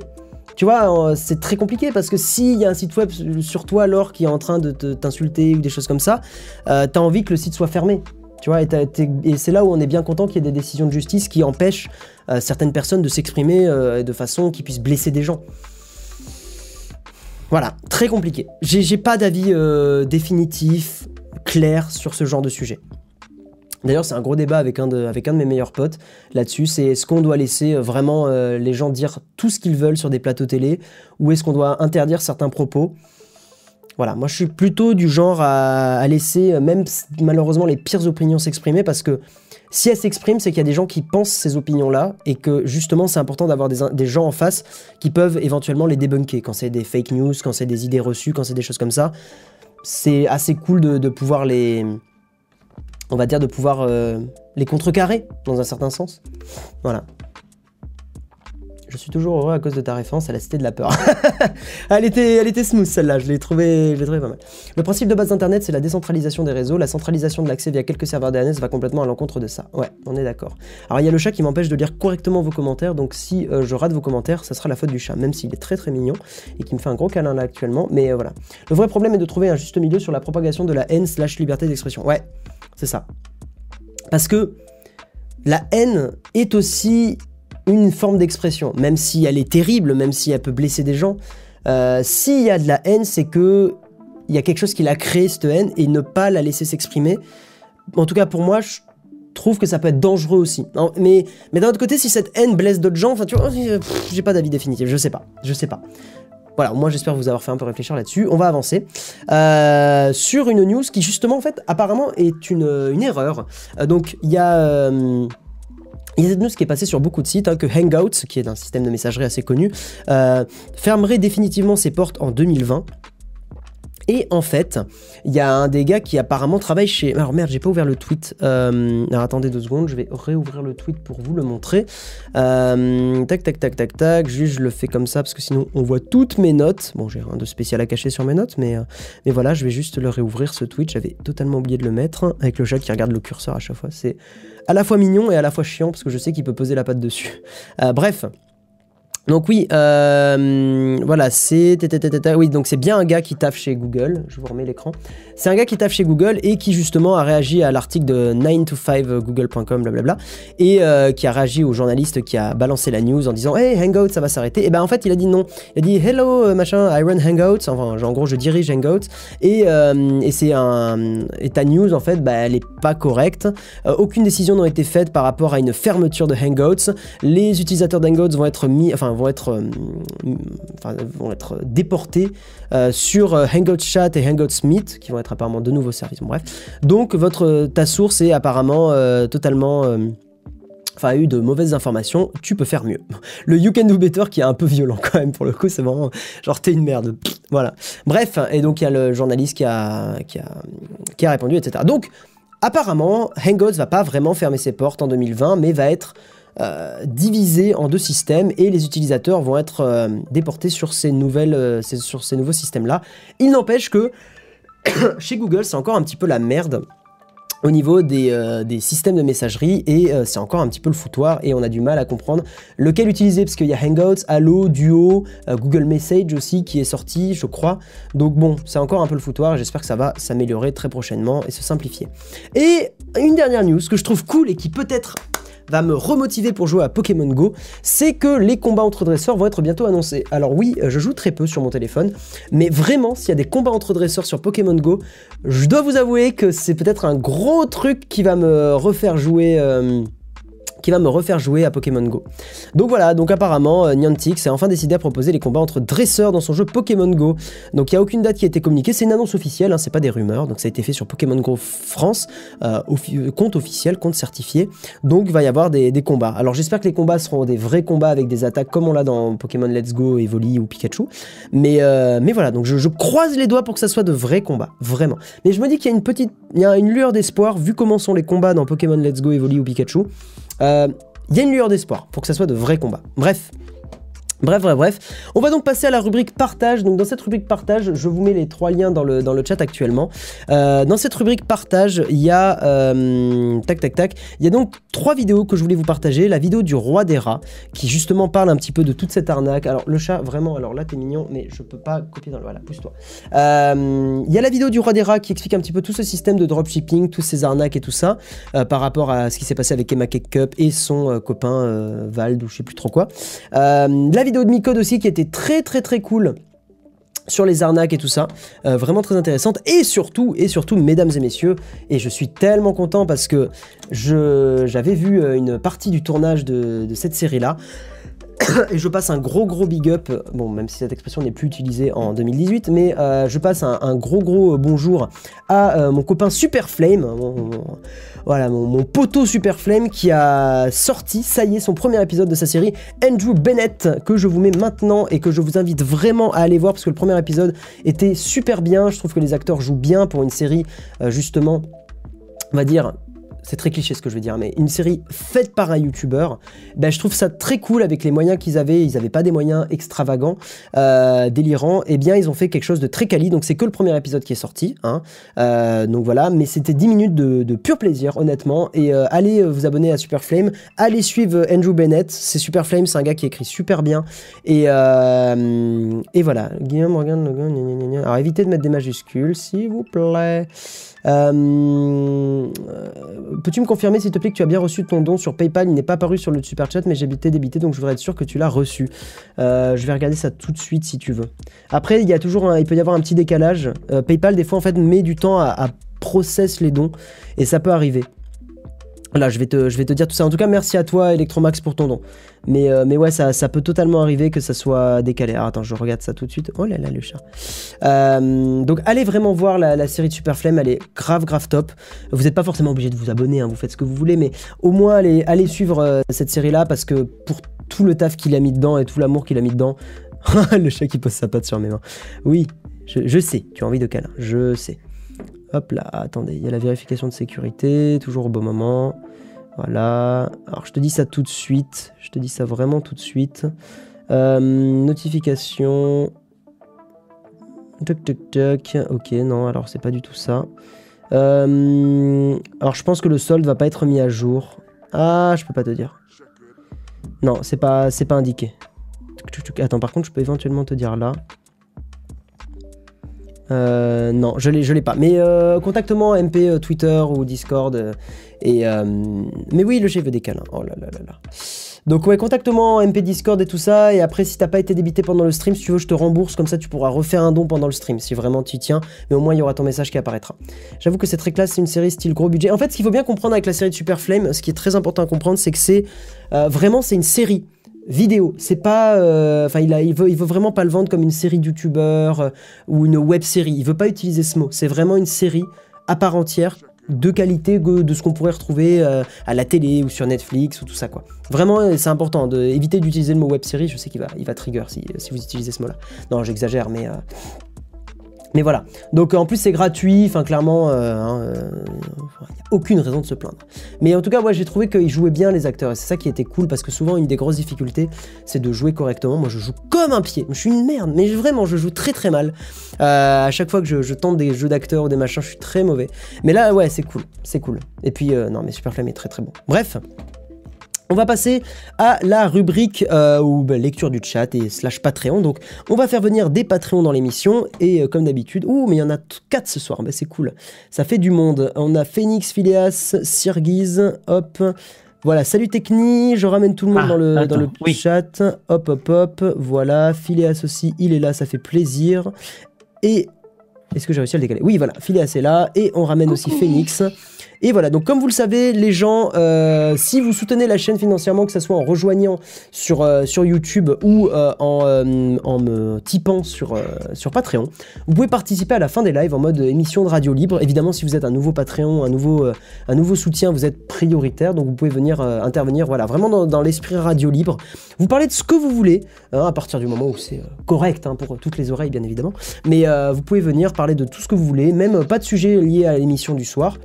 tu vois, euh, c'est très compliqué parce que s'il y a un site web sur toi, Laure, qui est en train de te- t'insulter ou des choses comme ça, euh, t'as envie que le site soit fermé. Tu vois, et, c'est là où on est bien content qu'il y ait des décisions de justice qui empêchent euh, certaines personnes de s'exprimer de façon qui puisse blesser des gens. Voilà, très compliqué. J'ai pas d'avis définitif, clair sur ce genre de sujet. D'ailleurs, c'est un gros débat avec un, de, mes meilleurs potes là-dessus. C'est est-ce qu'on doit laisser euh, vraiment euh, les gens dire tout ce qu'ils veulent sur des plateaux télé ou est-ce qu'on doit interdire certains propos? Voilà, moi je suis plutôt du genre à, laisser euh, même malheureusement les pires opinions s'exprimer parce que si elles s'expriment, c'est qu'il y a des gens qui pensent ces opinions-là et que justement c'est important d'avoir des, gens en face qui peuvent éventuellement les débunker quand c'est des fake news, quand c'est des idées reçues, quand c'est des choses comme ça. C'est assez cool de pouvoir les. On va dire de pouvoir euh, les contrecarrer dans un certain sens. Voilà. Je suis toujours heureux à cause de ta référence à la cité de la peur. elle, était, elle était smooth celle-là, je l'ai trouvée trouvée pas mal. Le principe de base d'Internet, c'est la décentralisation des réseaux. La centralisation de l'accès via quelques serveurs DNS va complètement à l'encontre de ça. Ouais, on est d'accord. Alors il y a le chat qui m'empêche de lire correctement vos commentaires, donc si euh, je rate vos commentaires, ça sera la faute du chat, même s'il est très très mignon et qui me fait un gros câlin là actuellement. Mais euh, voilà. Le vrai problème est de trouver un juste milieu sur la propagation de la haine slash liberté d'expression. Ouais, c'est ça. Parce que la haine est aussi une forme d'expression, même si elle est terrible, même si elle peut blesser des gens. Euh, S'il y a de la haine, c'est que il y a quelque chose qui l'a créé cette haine et ne pas la laisser s'exprimer. En tout cas, pour moi, je trouve que ça peut être dangereux aussi. Mais mais d'un autre côté, si cette haine blesse d'autres gens, enfin, tu vois, pff, j'ai pas d'avis définitif. Je sais pas, je sais pas. Voilà, moi j'espère vous avoir fait un peu réfléchir là-dessus. On va avancer Euh, sur une news qui justement en fait apparemment est une, une erreur. Euh, donc il y a euh, il y a cette news qui est passée sur beaucoup de sites, hein, que Hangouts, qui est un système de messagerie assez connu, euh, fermerait définitivement ses portes en 2020. Et en fait, il y a un des gars qui apparemment travaille chez... Alors merde, j'ai pas ouvert le tweet. Euh, alors attendez deux secondes, je vais réouvrir le tweet pour vous le montrer. Euh, tac, tac, tac, tac, tac. Juste, je le fais comme ça parce que sinon on voit toutes mes notes. Bon, j'ai rien de spécial à cacher sur mes notes, mais, euh, mais voilà, je vais juste le réouvrir ce tweet. J'avais totalement oublié de le mettre avec le chat qui regarde le curseur à chaque fois. C'est à la fois mignon et à la fois chiant parce que je sais qu'il peut poser la patte dessus. Euh, bref. Donc oui, euh, voilà, c'est oui, donc c'est bien un gars qui taffe chez Google. Je vous remets l'écran. C'est un gars qui taffe chez Google et qui justement a réagi à l'article de 9to5google.com, blablabla, et euh, qui a réagi au journaliste qui a balancé la news en disant Hey, Hangout, ça va s'arrêter. Et ben en fait, il a dit non. Il a dit Hello, euh, machin, I run Hangouts. Enfin, en gros, je dirige Hangouts. Et, euh, et c'est un. Et ta news, en fait, bah, elle est pas correcte. Euh, aucune décision n'a été faite par rapport à une fermeture de Hangouts. Les utilisateurs d'Hangouts vont être mis, enfin vont être, euh, enfin, vont être déportés euh, sur euh, Hangouts Chat et Hangouts Meet, qui vont être apparemment de nouveaux services. Bref, donc votre ta source est apparemment euh, totalement euh, enfin, a eu de mauvaises informations, tu peux faire mieux. Le You Can Do Better qui est un peu violent quand même pour le coup, c'est vraiment genre t'es une merde. Voilà. Bref, et donc il y a le journaliste qui a, qui a, qui a répondu, etc. Donc, apparemment, Hangouts va pas vraiment fermer ses portes en 2020, mais va être euh, divisé en deux systèmes et les utilisateurs vont être euh, déportés sur ces, nouvelles, euh, sur ces nouveaux systèmes-là. Il n'empêche que chez Google, c'est encore un petit peu la merde au niveau des, des systèmes de messagerie et c'est encore un petit peu le foutoir et on a du mal à comprendre lequel utiliser parce qu'il y a Hangouts, Allo, Duo, Google Message aussi qui est sorti je crois donc bon c'est encore un peu le foutoir j'espère que ça va s'améliorer très prochainement et se simplifier et une dernière news que je trouve cool et qui peut-être va me remotiver pour jouer à Pokémon Go, c'est que les combats entre dresseurs vont être bientôt annoncés. Alors oui, je joue très peu sur mon téléphone, mais vraiment, s'il y a des combats entre dresseurs sur Pokémon Go, je dois vous avouer que c'est peut-être un gros truc qui va me refaire jouer... euh, qui va me refaire jouer à Pokémon Go. Donc voilà, donc apparemment euh, Niantic s'est enfin décidé à proposer les combats entre dresseurs dans son jeu Pokémon Go. Donc il n'y a aucune date qui a été communiquée, c'est une annonce officielle, hein, c'est pas des rumeurs, donc ça a été fait sur Pokémon Go France, euh, euh, compte officiel, compte certifié, donc il va y avoir des, combats. Alors j'espère que les combats seront des vrais combats avec des attaques comme on l'a dans Pokémon Let's Go, Evoli ou Pikachu, mais, mais voilà, donc je, croise les doigts pour que ça soit de vrais combats, vraiment. Mais je me dis qu'il y a une petite, il y a une lueur d'espoir, vu comment sont les combats dans Pokémon Let's Go, Evoli ou Pikachu, il y a une lueur d'espoir pour que ça soit de vrais combats. Bref. Bref, bref, bref. On va donc passer à la rubrique partage. Donc dans cette rubrique partage, je vous mets les trois liens dans le, dans le chat actuellement. Euh, dans cette rubrique partage, il y a... euh, tac, tac, tac. Il y a donc trois vidéos que je voulais vous partager. La vidéo du roi des rats, qui justement parle un petit peu de toute cette arnaque. Alors le chat, vraiment, alors là t'es mignon, mais je peux pas copier dans le... Voilà, pousse-toi. Euh, Il y a la vidéo du roi des rats qui explique un petit peu tout ce système de dropshipping, tous ces arnaques et tout ça, par rapport à ce qui s'est passé avec Emma Cake Cup et son copain Vald ou je sais plus trop quoi. La vidéo de Micode aussi qui était très très très cool sur les arnaques et tout ça, Euh, vraiment très intéressante. Et surtout et surtout mesdames et messieurs et je suis tellement content parce que j'avais vu euh, une partie du tournage de, de cette série là et je passe un gros gros big up, bon même si cette expression n'est plus utilisée en 2018, mais euh, je passe un, gros gros euh, bonjour à euh, mon copain Super Flame, mon- voilà mon, poteau Super Flame qui a sorti, ça y est, son premier épisode de sa série, Andrew Bennett, que je vous mets maintenant et que je vous invite vraiment à aller voir parce que le premier épisode était super bien, je trouve que les acteurs jouent bien pour une série justement, on va dire, c'est très cliché ce que je veux dire, mais une série faite par un youtubeur, ben, je trouve ça très cool avec les moyens qu'ils avaient. Ils n'avaient pas des moyens extravagants, euh, délirants. Et bien, ils ont fait quelque chose de très quali. Donc, c'est que le premier épisode qui est sorti. Hein. Euh, donc voilà, mais c'était 10 minutes de, pur plaisir, honnêtement. Et euh, allez vous abonner à Superflame. Allez suivre Andrew Bennett. C'est Superflame, c'est un gars qui écrit super bien. Et, et voilà. Guillaume gna. Alors, évitez de mettre des majuscules, s'il vous plaît. Euh, Peux-tu me confirmer, s'il te plaît, que tu as bien reçu ton don sur PayPal? Il n'est pas apparu sur le super chat, mais j'ai été débité, donc je voudrais être sûr que tu l'as reçu. Euh, je vais regarder ça tout de suite si tu veux. Après, il y a toujours, un- il peut y avoir un petit décalage. Euh, PayPal, des fois, en fait, met du temps à, à process les dons, et ça peut arriver. Là, je vais, te, dire tout ça. En tout cas, merci à toi, Electromax, pour ton don. Mais, euh, mais ouais, ça, ça peut totalement arriver que ça soit décalé. Alors, attends, je regarde ça tout de suite. Oh là là, le chat. Euh, donc, allez vraiment voir la, série de Super Flame. Elle est grave, grave top. Vous n'êtes pas forcément obligé de vous abonner, hein, vous faites ce que vous voulez, mais au moins, allez, allez suivre euh, cette série-là parce que pour tout le taf qu'il a mis dedans et tout l'amour qu'il a mis dedans, le chat qui pose sa patte sur mes mains. Oui, je, je sais, tu as envie de câlin, je sais. Hop là, attendez, il y a la vérification de sécurité, toujours au bon moment. Voilà. Alors je te dis ça tout de suite. Je te dis ça vraiment tout de suite. Euh, notification. Toc toc toc. Ok, non, alors c'est pas du tout ça. Euh, alors je pense que le solde va pas être mis à jour. Ah, je peux pas te dire. Non, c'est pas, c'est pas indiqué. Attends, par contre, je peux éventuellement te dire là. Euh, non, je l'ai, l'ai pas. Mais euh, MP euh, Twitter ou Discord. euh, et euh, mais oui, le chef veut des. Oh là là là là. Donc ouais, contacte-moi MP Discord et tout ça. Et après, si t'as pas été débité pendant le stream, si tu veux, je te rembourse. Comme ça, tu pourras refaire un don pendant le stream si vraiment tu y tiens. Mais au moins, il y aura ton message qui apparaîtra. J'avoue que c'est très classe. C'est une série style gros budget. En fait, ce qu'il faut bien comprendre avec la série de Super Flame, ce qui est très important à comprendre, c'est que c'est vraiment c'est une série vidéo. C'est pas, euh, enfin, il a, il veut, il veut vraiment pas le vendre comme une série de youtubeurs euh, ou une web série. Il veut pas utiliser ce mot. C'est vraiment une série à part entière de qualité de ce qu'on pourrait retrouver euh, à la télé ou sur Netflix ou tout ça quoi. Vraiment c'est important d'éviter d'utiliser le mot web série, je sais qu'il va, il va trigger si, si vous utilisez ce mot là. Non j'exagère mais... euh, Mais voilà. Donc en plus c'est gratuit, enfin clairement, euh, hein, euh, y a aucune raison de se plaindre. Mais en tout cas, moi j'ai trouvé qu'ils jouaient bien les acteurs et c'est ça qui était cool parce que souvent une des grosses difficultés c'est de jouer correctement. Moi je joue comme un pied, je suis une merde, mais vraiment je joue très très mal. Euh, à chaque fois que je, tente des jeux d'acteurs ou des machins, je suis très mauvais. Mais là ouais c'est cool, c'est cool. Et puis euh, non mais Superflame est très très bon. Bref. On va passer à la rubrique euh, ou bah, lecture du chat et slash Patreon. Donc, on va faire venir des Patreons dans l'émission et euh, comme d'habitude, ouh, mais il y en a 4 ce soir, bah, c'est cool. Ça fait du monde. On a Phoenix, Phileas, Sirgiz, hop, Voilà, salut Techni, je ramène tout le monde Ah, dans le, attends, dans le oui. chat. Hop, hop, hop. Voilà, Phileas aussi, il est là, ça fait plaisir. Et. Est-ce que j'ai réussi à le décaler? Oui, voilà, Phileas est là. Et on ramène aussi Phoenix. Et voilà, donc comme vous le savez, les gens, euh, si vous soutenez la chaîne financièrement, que ce soit en rejoignant sur, euh, sur YouTube ou euh, en, en me tipant sur, sur Patreon, vous pouvez participer à la fin des lives en mode émission de radio libre. Évidemment, si vous êtes un nouveau Patreon, un nouveau, un nouveau soutien, vous êtes prioritaire, donc vous pouvez venir intervenir voilà, vraiment dans, l'esprit radio libre. Vous parlez de ce que vous voulez, hein, à partir du moment où c'est correct hein, pour toutes les oreilles, bien évidemment. Mais vous pouvez venir parler de tout ce que vous voulez, même pas de sujet lié à l'émission du soir.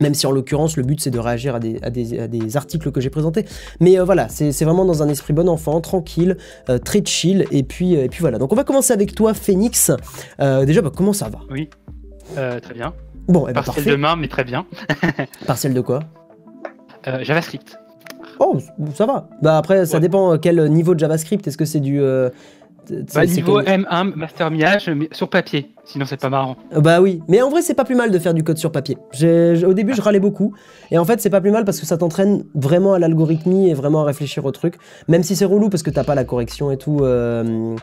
Même si en l'occurrence le but c'est de réagir à des, à des, à des articles que j'ai présentés. Mais euh, voilà, c'est vraiment dans un esprit bon enfant, tranquille, euh, très chill. Et puis, euh, et puis voilà. Donc on va commencer avec toi, Phoenix. Déjà, bah, comment ça va? Oui. Très bien. Bon, eh ben, Partiel parfait. demain, mais très bien. Partiel de quoi? JavaScript. Oh, ça va. Bah après, ça dépend quel niveau de JavaScript. Est-ce que c'est du. Bah, niveau comme- M1, master mais sur papier. Sinon, c'est pas marrant. Euh, Bah oui, mais en vrai c'est pas plus mal de faire du code sur papier. J'ai- au début je râlais beaucoup, et en fait c'est pas plus mal parce que ça t'entraîne vraiment à l'algorithmie et vraiment à réfléchir au truc, même si c'est relou parce que t'as pas la correction et tout euh,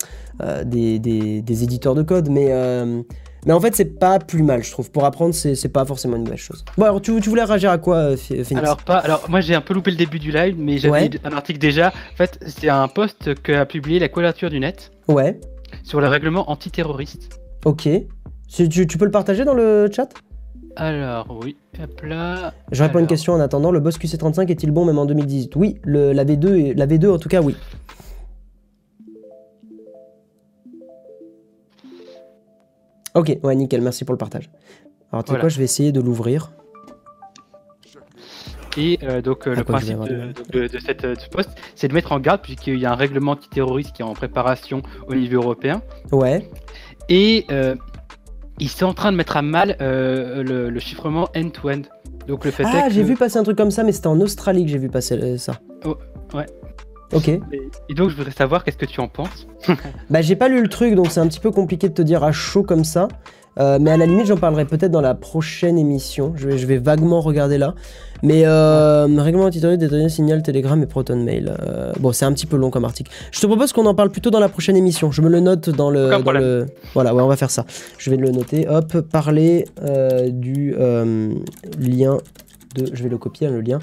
euh, des, des- des éditeurs de code, mais, euh, mais en fait c'est pas plus mal je trouve. Pour apprendre c'est c'est pas forcément une mauvaise chose. Bon alors tu, tu voulais réagir à quoi Ph- Phoenix Alors, pas, alors, moi, j'ai un peu loupé le début du live, mais j'avais Ouais. un article déjà. En fait, c'est un post qu'a publié la Quadrature du Net Ouais, sur le règlement antiterroriste. Ok. Tu, tu- tu peux le partager dans le chat? Alors, oui, hop là. Je réponds à une question en attendant. Le boss QC35 est-il bon même en 2018 Oui, le, la, V2 est- la V2 en tout cas, oui. Ok, ouais, nickel, merci pour le partage. Alors, tu sais Voilà. quoi, je vais essayer de l'ouvrir. Et euh, donc, euh, le principe de, de- de cette, euh, de ce post, c'est de mettre en garde, puisqu'il y a un règlement antiterroriste qui est en préparation au niveau européen. Ouais, Et euh, ils sont en train de mettre à mal euh, le, le chiffrement end-to-end. Donc, le fait Ah, j'ai que- vu passer un truc comme ça, mais c'était en Australie que j'ai vu passer euh, ça. Oh, ouais. Ok. Et, et donc, je voudrais savoir qu'est-ce que tu en penses. Bah, j'ai pas lu le truc, donc c'est un petit peu compliqué de te dire à chaud comme ça. Euh, mais à la limite, j'en parlerai peut-être dans la prochaine émission. Je vais, je vais vaguement regarder là. Mais euh, règlement antiterroriste détaillé, signal, Telegram et Proton Mail. Euh, bon, c'est un petit peu long comme article. Je te propose qu'on en parle plutôt dans la prochaine émission. Je me le note dans le. Dans. Voilà, ouais, on va faire ça. Je vais le noter. Hop, parler euh, du lien de. Je vais le copier, hein, le lien.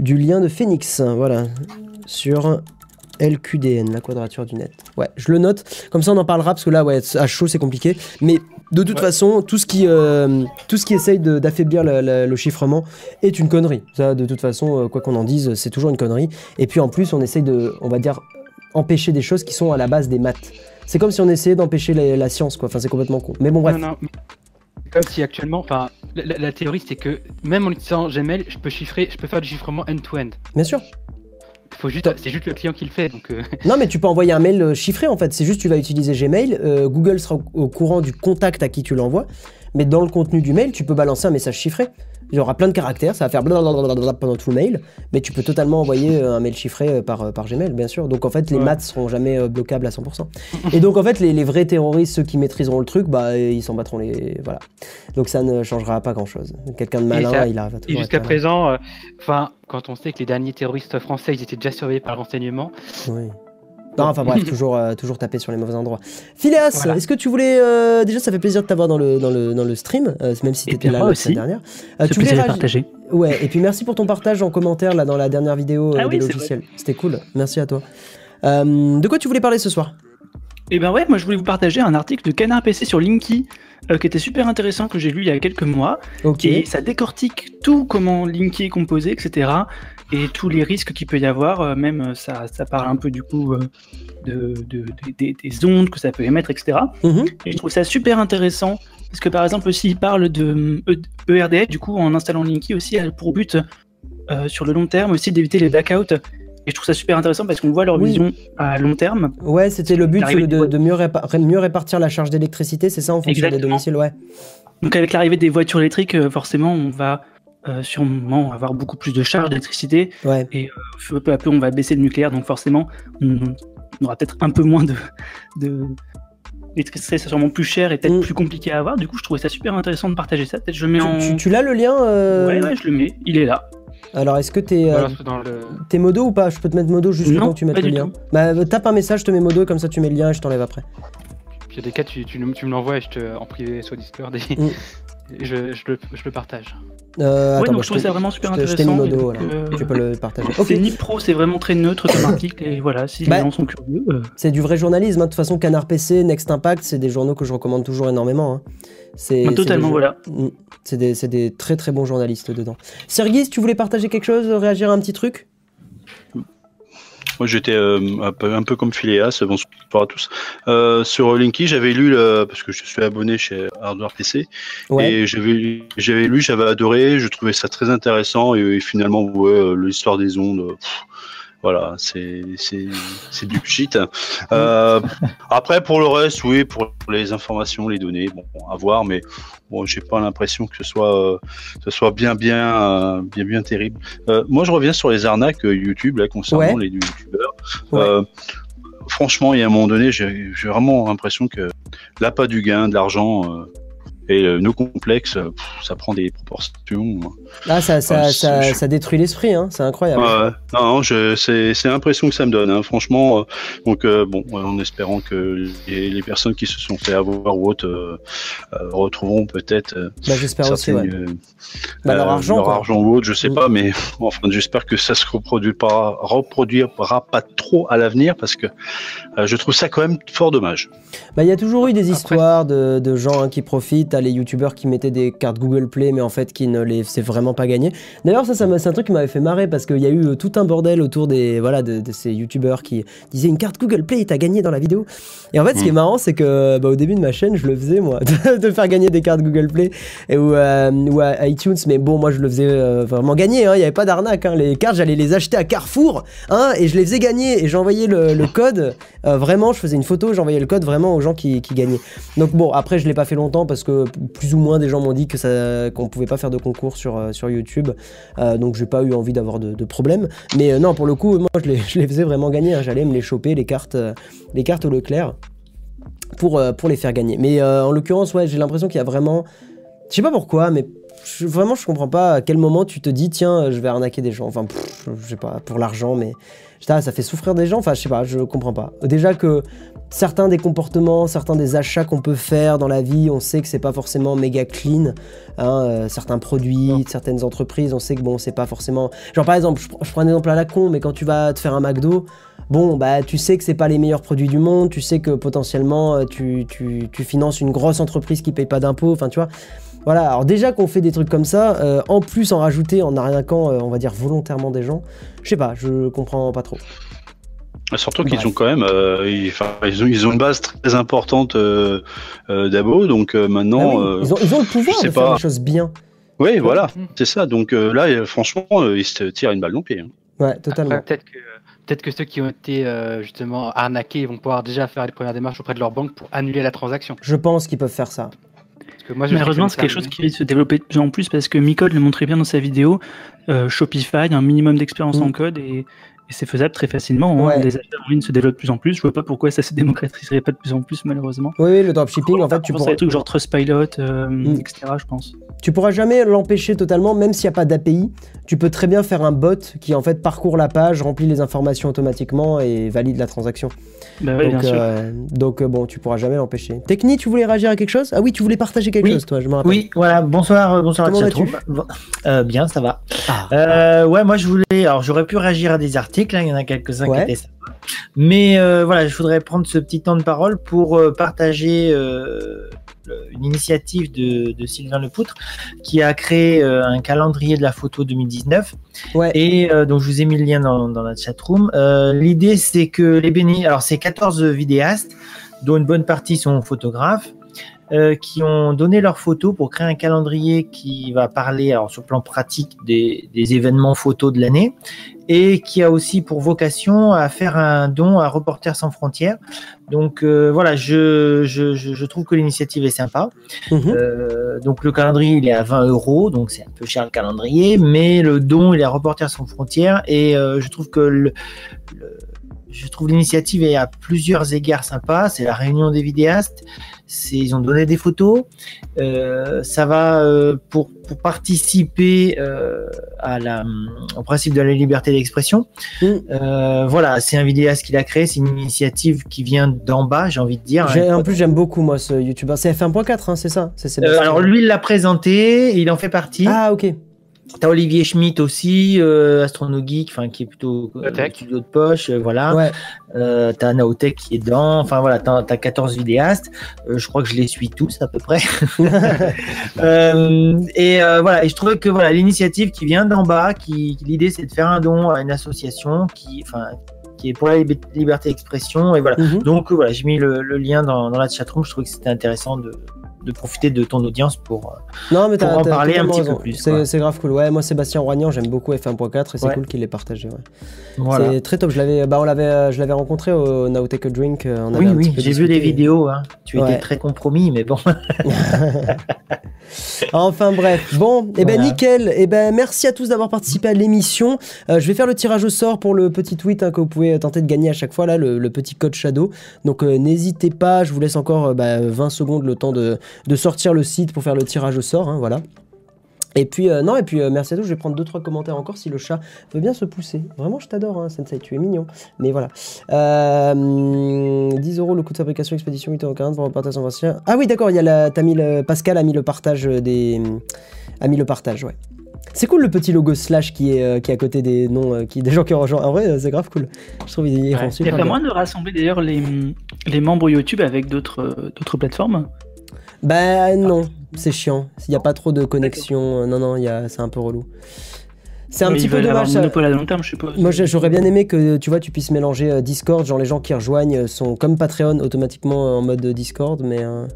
Du lien de Phoenix. Voilà. Sur LQDN, la quadrature du net. Ouais, je le note. Comme ça, on en parlera parce que là, ouais, à chaud, c'est compliqué. Mais de toute Ouais. façon, tout ce qui, euh, tout ce qui essaye d'affaiblir le, chiffrement est une connerie. Ça, de toute façon, euh, quoi qu'on en dise, c'est toujours une connerie. Et puis en plus, on essaye de, on va dire, empêcher des choses qui sont à la base des maths. C'est comme si on essayait d'empêcher la, la science, quoi. Enfin, c'est complètement con. Mais bon, bref. Non, non, Comme si actuellement, enfin, la, la- la théorie c'est que même en utilisant Gmail, je peux chiffrer, je peux faire du chiffrement end-to-end. Bien sûr. Faut juste, c'est juste le client qui le fait, euh, Non, mais tu peux envoyer un mail euh, chiffré en fait. C'est juste tu vas utiliser Gmail. euh, Google sera au courant du contact à qui tu l'envoies. Mais dans le contenu du mail, tu peux balancer un message chiffré. Il y aura plein de caractères, ça va faire blablabla pendant tout le mail. Mais tu peux totalement envoyer euh, un mail chiffré euh, par, euh, par Gmail, bien sûr. Donc en fait, les Ouais. maths seront jamais bloquables à 100%. Et donc en fait, les, les vrais terroristes, ceux qui maîtriseront le truc, bah ils s'en battront les. Voilà. Donc ça ne changera pas grand chose. Quelqu'un de malin, ça- il arrive à Et toujours. jusqu'à présent, euh, enfin, quand on sait que les derniers terroristes français, ils étaient déjà surveillés par le renseignement. Oui. Non, enfin bref, toujours, euh, toujours taper sur les mauvais endroits. Phileas, Voilà. est-ce que tu voulais. euh, déjà, ça fait plaisir de t'avoir dans le, dans, le, dans le stream, euh, même si t'étais là la semaine dernière. Tu voulais partagé. Ouais, et puis merci pour ton partage en commentaire là dans la dernière vidéo Ah des oui. C'était cool, merci à toi. De quoi tu voulais parler ce soir? Et ben ouais, moi je voulais vous partager un article de Canard PC sur Linky euh, qui était super intéressant que j'ai lu il y a quelques mois Ok. et ça décortique tout comment Linky est composé, etc. Et tous les risques qu'il peut y avoir, euh, même euh, ça, ça parle un peu du coup euh, de, de- de- des- des ondes que ça peut émettre, etc. Mhm. Et je trouve ça super intéressant parce que par exemple aussi il parle de ERDF, du coup en installant Linky aussi a pour but euh, sur le long terme aussi d'éviter les blackouts. Et je trouve ça super intéressant parce qu'on voit leur Oui. vision à long terme. Ouais, c'était le but de, mieux, répa- mieux répartir la charge d'électricité, c'est ça en fonction des domiciles, ouais. Donc avec l'arrivée des voitures électriques, forcément, on va euh, sûrement avoir beaucoup plus de charges d'électricité. Ouais. Peu à peu, on va baisser le nucléaire, donc forcément, on, on aura peut-être un peu moins de... de... L'électricité c'est sûrement plus cher et peut-être Mm. plus compliqué à avoir. Du coup, je trouvais ça super intéressant de partager ça. Peut-être je le mets Tu, en... tu- tu l'as le lien euh, Ouais, ouais, je le mets. Il est là. Alors, est-ce que t'es euh, Voilà, le... t'es modo ou pas? Je peux te mettre modo juste temps que tu mettes le lien. tout. Bah, euh, tape un message, je te mets modo, comme ça tu mets le lien et je t'enlève après. Puis il y a des cas, tu, tu, tu me l'envoies et je te, en privé sur Discord et, Mm. je, je, le, je le partage. Euh, Ouais, attends, donc bah, je trouve ça vraiment super je te- je t'ai mis intéressant. modo, voilà. donc, euh, Tu peux le partager. Ok. C'est ni pro, c'est vraiment très neutre comme article et voilà, si Bah, les gens sont curieux. euh, C'est du vrai journalisme. hein. De toute façon, Canard PC, Next Impact, c'est des journaux que je recommande toujours énormément. hein. C'est bah, c'est totalement, des- voilà. Mm. C'est des, c'est des très très bons journalistes dedans. Sergis, tu voulais partager quelque chose, réagir à un petit truc? Moi, j'étais euh, un, peu, comme Phileas, bonsoir à tous. Euh, sur Linky, j'avais lu, le, parce que je suis abonné chez Hardware PC, Ouais. et j'avais j'avais lu, j'avais adoré, je trouvais ça très intéressant, et, et finalement, ouais, euh, l'histoire des ondes, pff, voilà, c'est c'est- c'est du shit. Euh, après, pour le reste, oui, pour les informations, les données, bon, à voir, mais bon, j'ai pas l'impression que ce soit, euh, ce soit bien, bien, euh, bien, bien terrible. Euh, moi, je reviens sur les arnaques euh, YouTube, là, concernant Ouais. les youtubeurs. Ouais. Euh, franchement, il y a un moment donné, j'ai j'ai vraiment l'impression que l'appât du gain, de l'argent euh, et euh, nos complexes, euh, pff, ça prend des proportions. Ah, ça, ça, ça, ça détruit l'esprit, hein. c'est incroyable. Non, c'est c'est l'impression que ça me donne, hein, franchement. euh, donc, bon, en espérant que les, les personnes qui se sont fait avoir ou autres retrouveront peut-être Bah, J'espère aussi, ouais. Bah, leur argent, leur quoi. argent ou autre, je sais Mm. pas, mais enfin, j'espère que ça se reproduira, reproduira pas trop à l'avenir parce que je trouve ça quand même fort dommage. Bah, il y a toujours eu des Après- histoires de, de gens hein, qui profitent, t'as les youtubeurs qui mettaient des cartes Google Play, mais en fait qui ne les faisaient vraiment pas gagner. D'ailleurs, ça, c'est un truc qui m'avait fait marrer parce qu'il y a eu euh, tout un bordel autour des, voilà, de, de ces youtubeurs qui disaient une carte Google Play, t'as gagné dans la vidéo. Et en fait, ce qui est Mm. marrant, c'est que bah, au début de ma chaîne, je le faisais moi, de, faire gagner des cartes Google Play et, ou, euh, ou à iTunes, mais bon, moi je le faisais euh, vraiment gagner, hein, il n'y avait pas d'arnaque. hein. Les cartes, j'allais les acheter à Carrefour hein, et je les faisais gagner et j'envoyais le, le code. euh, vraiment, je faisais une photo, j'envoyais le code vraiment aux gens qui, qui gagnaient. Donc bon, après, je l'ai pas fait longtemps parce que plus ou moins des gens m'ont dit que ça, qu'on pouvait pas faire de concours sur, euh, YouTube. Euh, donc j'ai pas eu envie d'avoir de, de problème. Mais euh, non, pour le coup, moi je les, faisais vraiment gagner. hein. J'allais me les choper, les cartes, les cartes au Leclerc, pour, les faire gagner. Mais en l'occurrence, ouais, j'ai l'impression qu'il y a vraiment. Je sais pas pourquoi, mais vraiment, je comprends pas à quel moment tu te dis, tiens, je vais arnaquer des gens. Enfin, je sais pas, pour l'argent, mais. Putain, ça fait souffrir des gens. Enfin, je sais pas, je comprends pas. Déjà que certains des comportements, certains des achats qu'on peut faire dans la vie, on sait que c'est pas forcément méga clean. hein, euh, certains produits, certaines entreprises, on sait que bon, c'est pas forcément. Genre par exemple, je, pr- je prends un exemple à la con, mais quand tu vas te faire un McDo, bon, bah tu sais que c'est pas les meilleurs produits du monde, tu sais que potentiellement euh, tu, tu, tu finances une grosse entreprise qui paye pas d'impôts. Enfin, tu vois. Voilà, alors déjà qu'on fait des trucs comme ça, euh, en plus en rajouter en arnaquant, euh, on va dire volontairement des gens, je sais pas, je comprends pas trop. Surtout qu'ils ont quand même, euh, ils, ont, ils ont une base très importante euh, euh, d'abo, donc euh, Ah maintenant, oui, euh, ils, ont, ils ont le pouvoir de faire les choses bien. oui, voilà, Mm. c'est ça. Donc euh, là, franchement, euh, ils se tirent une balle dans le pied. hein. Ouais, totalement. Peut-être que, ceux qui ont été euh, justement arnaqués vont pouvoir déjà faire les premières démarches auprès de leur banque pour annuler la transaction. Je pense qu'ils peuvent faire ça. Parce que moi, Malheureusement, c'est quelque chose qui risque de se développer de plus en plus parce que Micode le montrait bien dans sa vidéo. euh, Shopify, un minimum d'expérience Mm. en code et, et c'est faisable très facilement. hein. Ouais. Les achats en ligne se développent de plus en plus. Je vois pas pourquoi ça se démocratiserait pas de plus en plus, malheureusement. Oui, oui, le dropshipping, en fait, tu Je pense à pourras, des trucs genre Trustpilot, euh, Mm. etc. Je pense. tu pourras jamais l'empêcher totalement, même s'il n'y a pas d'API. Tu peux très bien faire un bot qui, en fait, parcourt la page, remplit les informations automatiquement et valide la transaction. Bah ouais, donc, bien sûr. euh, donc, euh, bon, tu pourras jamais l'empêcher. Techni, tu voulais réagir à quelque chose? Ah oui, tu voulais partager quelque Oui. chose, toi, je me rappelle. Oui, voilà, bonsoir, euh, bonsoir Comment à euh, bien, ça va. Ah. Euh, ouais, moi je voulais, alors j'aurais pu réagir à des articles, hein, il y en a quelques-uns Ouais. qui étaient sympas. Mais euh, voilà, je voudrais prendre ce petit temps de parole pour euh, partager euh, une initiative de, de Sylvain Lepoutre qui a créé un calendrier de la photo 2019. Ouais. Et donc je vous ai mis le lien dans, dans la chatroom. L'idée c'est que les bénis, alors c'est 14 vidéastes, dont une bonne partie sont photographes. Euh, qui ont donné leurs photos pour créer un calendrier qui va parler alors sur le plan pratique des, des événements photos de l'année et qui a aussi pour vocation à faire un don à Reporters sans frontières. Donc euh, voilà, je, je, je, je trouve que l'initiative est sympa. Mhm. Euh, donc le calendrier il est à 20 euros, donc c'est un peu cher le calendrier, mais le don il est à Reporters sans frontières et je trouve que le, le- je trouve l'initiative est à plusieurs égards sympa. C'est la réunion des vidéastes. C'est, ils ont donné des photos. Euh, ça va euh, pour, pour participer euh, à la, au principe de la liberté d'expression. Mm. Euh, voilà, c'est un vidéaste qui l'a créé. C'est une initiative qui vient d'en bas, j'ai envie de dire. En plus, j'aime beaucoup, moi, ce youtubeur. C'est F1.4, hein, c'est ça? C'est Euh, Sébastien. alors lui, il l'a présenté. Il en fait partie. Ah, ok. T'as Olivier Schmitt aussi, euh, Astrono Geek, enfin qui est plutôt euh, studio de poche, euh, voilà. Ouais. Euh, t'as Naotech qui est dedans, enfin voilà, t'as as 14 vidéastes. Euh, je crois que je les suis tous à peu près. Euh, et euh, voilà, et je trouvais que voilà l'initiative qui vient d'en bas, qui l'idée c'est de faire un don à une association qui, enfin, qui est pour la lib- liberté d'expression et voilà. Mhm. Donc voilà, j'ai mis le, le lien dans, dans la chatroom. Je trouvais que c'était intéressant de, de profiter de ton audience pour. euh, Non, mais t'as Pour en parler un petit peu plus, C'est grave cool. Ouais, moi, Sébastien Roignan, j'aime beaucoup F1.4 et c'est Ouais. cool qu'il l'ait partagé. Ouais. Voilà. C'est très top. Je l'avais, bah, on l'avait, euh, je l'avais rencontré au Now Take a Drink. euh, on avait Oui, oui, j'ai vu les vidéos. Hein. Tu étais très compromis, mais bon. Enfin bref, bon, et ben Voilà. nickel, et ben merci à tous d'avoir participé à l'émission. Euh, je vais faire le tirage au sort pour le petit tweet hein, que vous pouvez tenter de gagner à chaque fois là, le, le petit code Shadow. Donc euh, n'hésitez pas, je vous laisse encore euh, bah, 20 secondes le temps de, de sortir le site pour faire le tirage au sort, hein, voilà. Et puis euh, non, et puis euh, merci à tous. Je vais prendre deux trois commentaires encore si le chat veut bien se pousser. Vraiment, je t'adore, hein, Sensei, tu es mignon. Mais voilà. Euh, 10 euros le coût de fabrication, expédition 8,40 euros pour repartage son ancien. Ah oui, d'accord, il y a la, mis le, Pascal a mis le partage des, a mis le partage, ouais. C'est cool le petit logo slash qui est, euh, qui est à côté des noms, euh, qui, des gens qui ont rejoint. En vrai, euh, c'est grave cool. Je trouve qu'ils Ouais. Il y a moyen de rassembler d'ailleurs les, les membres YouTube avec d'autres euh, d'autres plateformes? Bah non, c'est chiant. Il n'y a pas trop de connexion. euh, Non, non, il y a- c'est un peu relou. C'est un Mais petit peu dommage. un ça. à long terme, je suppose. Moi, j'aurais bien aimé que tu vois, tu puisses mélanger euh, Discord, genre les gens qui rejoignent euh, sont comme Patreon automatiquement euh, en mode Discord, mais euh,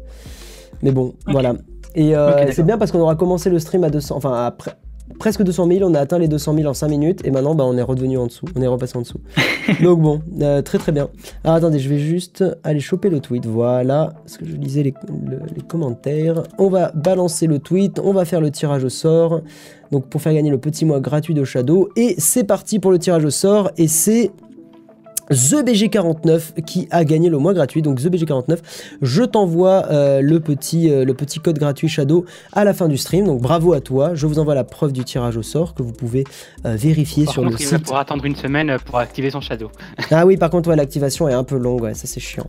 mais bon, voilà. Et euh, c'est bien parce qu'on aura commencé le stream à 200, enfin après presque 200 000, on a atteint les 200 000 en 5 minutes et maintenant bah, on est redevenu en dessous, on est repassé en dessous. Donc bon, euh, très très bien. Alors attendez, je vais juste aller choper le tweet, voilà, parce que je lisais les, le- les commentaires. On va balancer le tweet, on va faire le tirage au sort. Donc pour faire gagner le petit mois gratuit de Shadow. Et c'est parti pour le tirage au sort. Et c'est TheBG49 qui a gagné le mois gratuit. Donc TheBG49, je t'envoie euh, le, petit, euh, le petit code gratuit Shadow à la fin du stream. Donc bravo à toi. Je vous envoie la preuve du tirage au sort que vous pouvez euh, vérifier Par sur contre, le il va site. attendre une semaine pour activer son shadow. Ah oui, par contre, ouais, l'activation est un peu longue. Ouais, ça c'est chiant.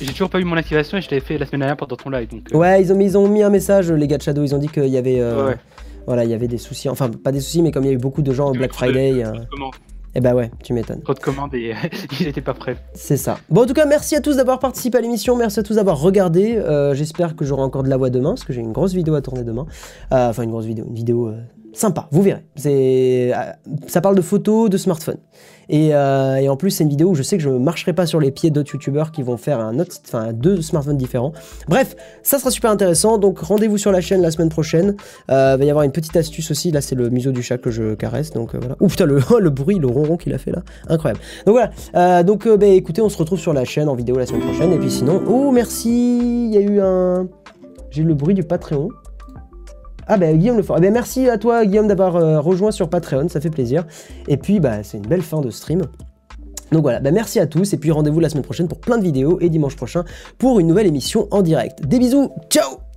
J'ai toujours pas eu mon activation et je l'avais fait la semaine dernière pendant ton live. Donc, Ouais, ils ont, mis, ils ont mis un message, les gars de Shadow. Ils ont dit qu'il y avait. euh, ouais. Voilà, il y avait des soucis. Enfin, pas des soucis, mais comme il y a eu beaucoup de gens au Black Friday. de et bah ouais, tu m'étonnes. Trop de commandes et ils étaient pas prêts. C'est ça. Bon, en tout cas, merci à tous d'avoir participé à l'émission. Merci à tous d'avoir regardé. Euh, J'espère que j'aurai encore de la voix demain, parce que j'ai une grosse vidéo à tourner demain. Euh, Enfin, une grosse vidéo. Une vidéo euh, sympa, vous verrez. Ça parle de photos, de smartphone. Et, euh, et en plus, c'est une vidéo où je sais que je ne marcherai pas sur les pieds d'autres youtubeurs qui vont faire un autre, enfin, deux smartphones différents. Bref, ça sera super intéressant. Donc, rendez-vous sur la chaîne la semaine prochaine. Euh, va y avoir une petite astuce aussi. Là, c'est le museau du chat que je caresse. Donc, euh, voilà. Ouh, putain, le, bruit, le ronron qu'il a fait là. Incroyable. Donc, voilà. Donc, bah, écoutez, on se retrouve sur la chaîne en vidéo la semaine prochaine. Et puis, sinon, oh, merci. Il y a eu un. J'ai eu le bruit du Patreon. Ah ben Guillaume le fort. Eh ben, merci à toi Guillaume d'avoir euh, rejoint sur Patreon, ça fait plaisir. Et puis bah c'est une belle fin de stream. Donc voilà, bah, merci à tous et puis rendez-vous la semaine prochaine pour plein de vidéos et dimanche prochain pour une nouvelle émission en direct. Des bisous, ciao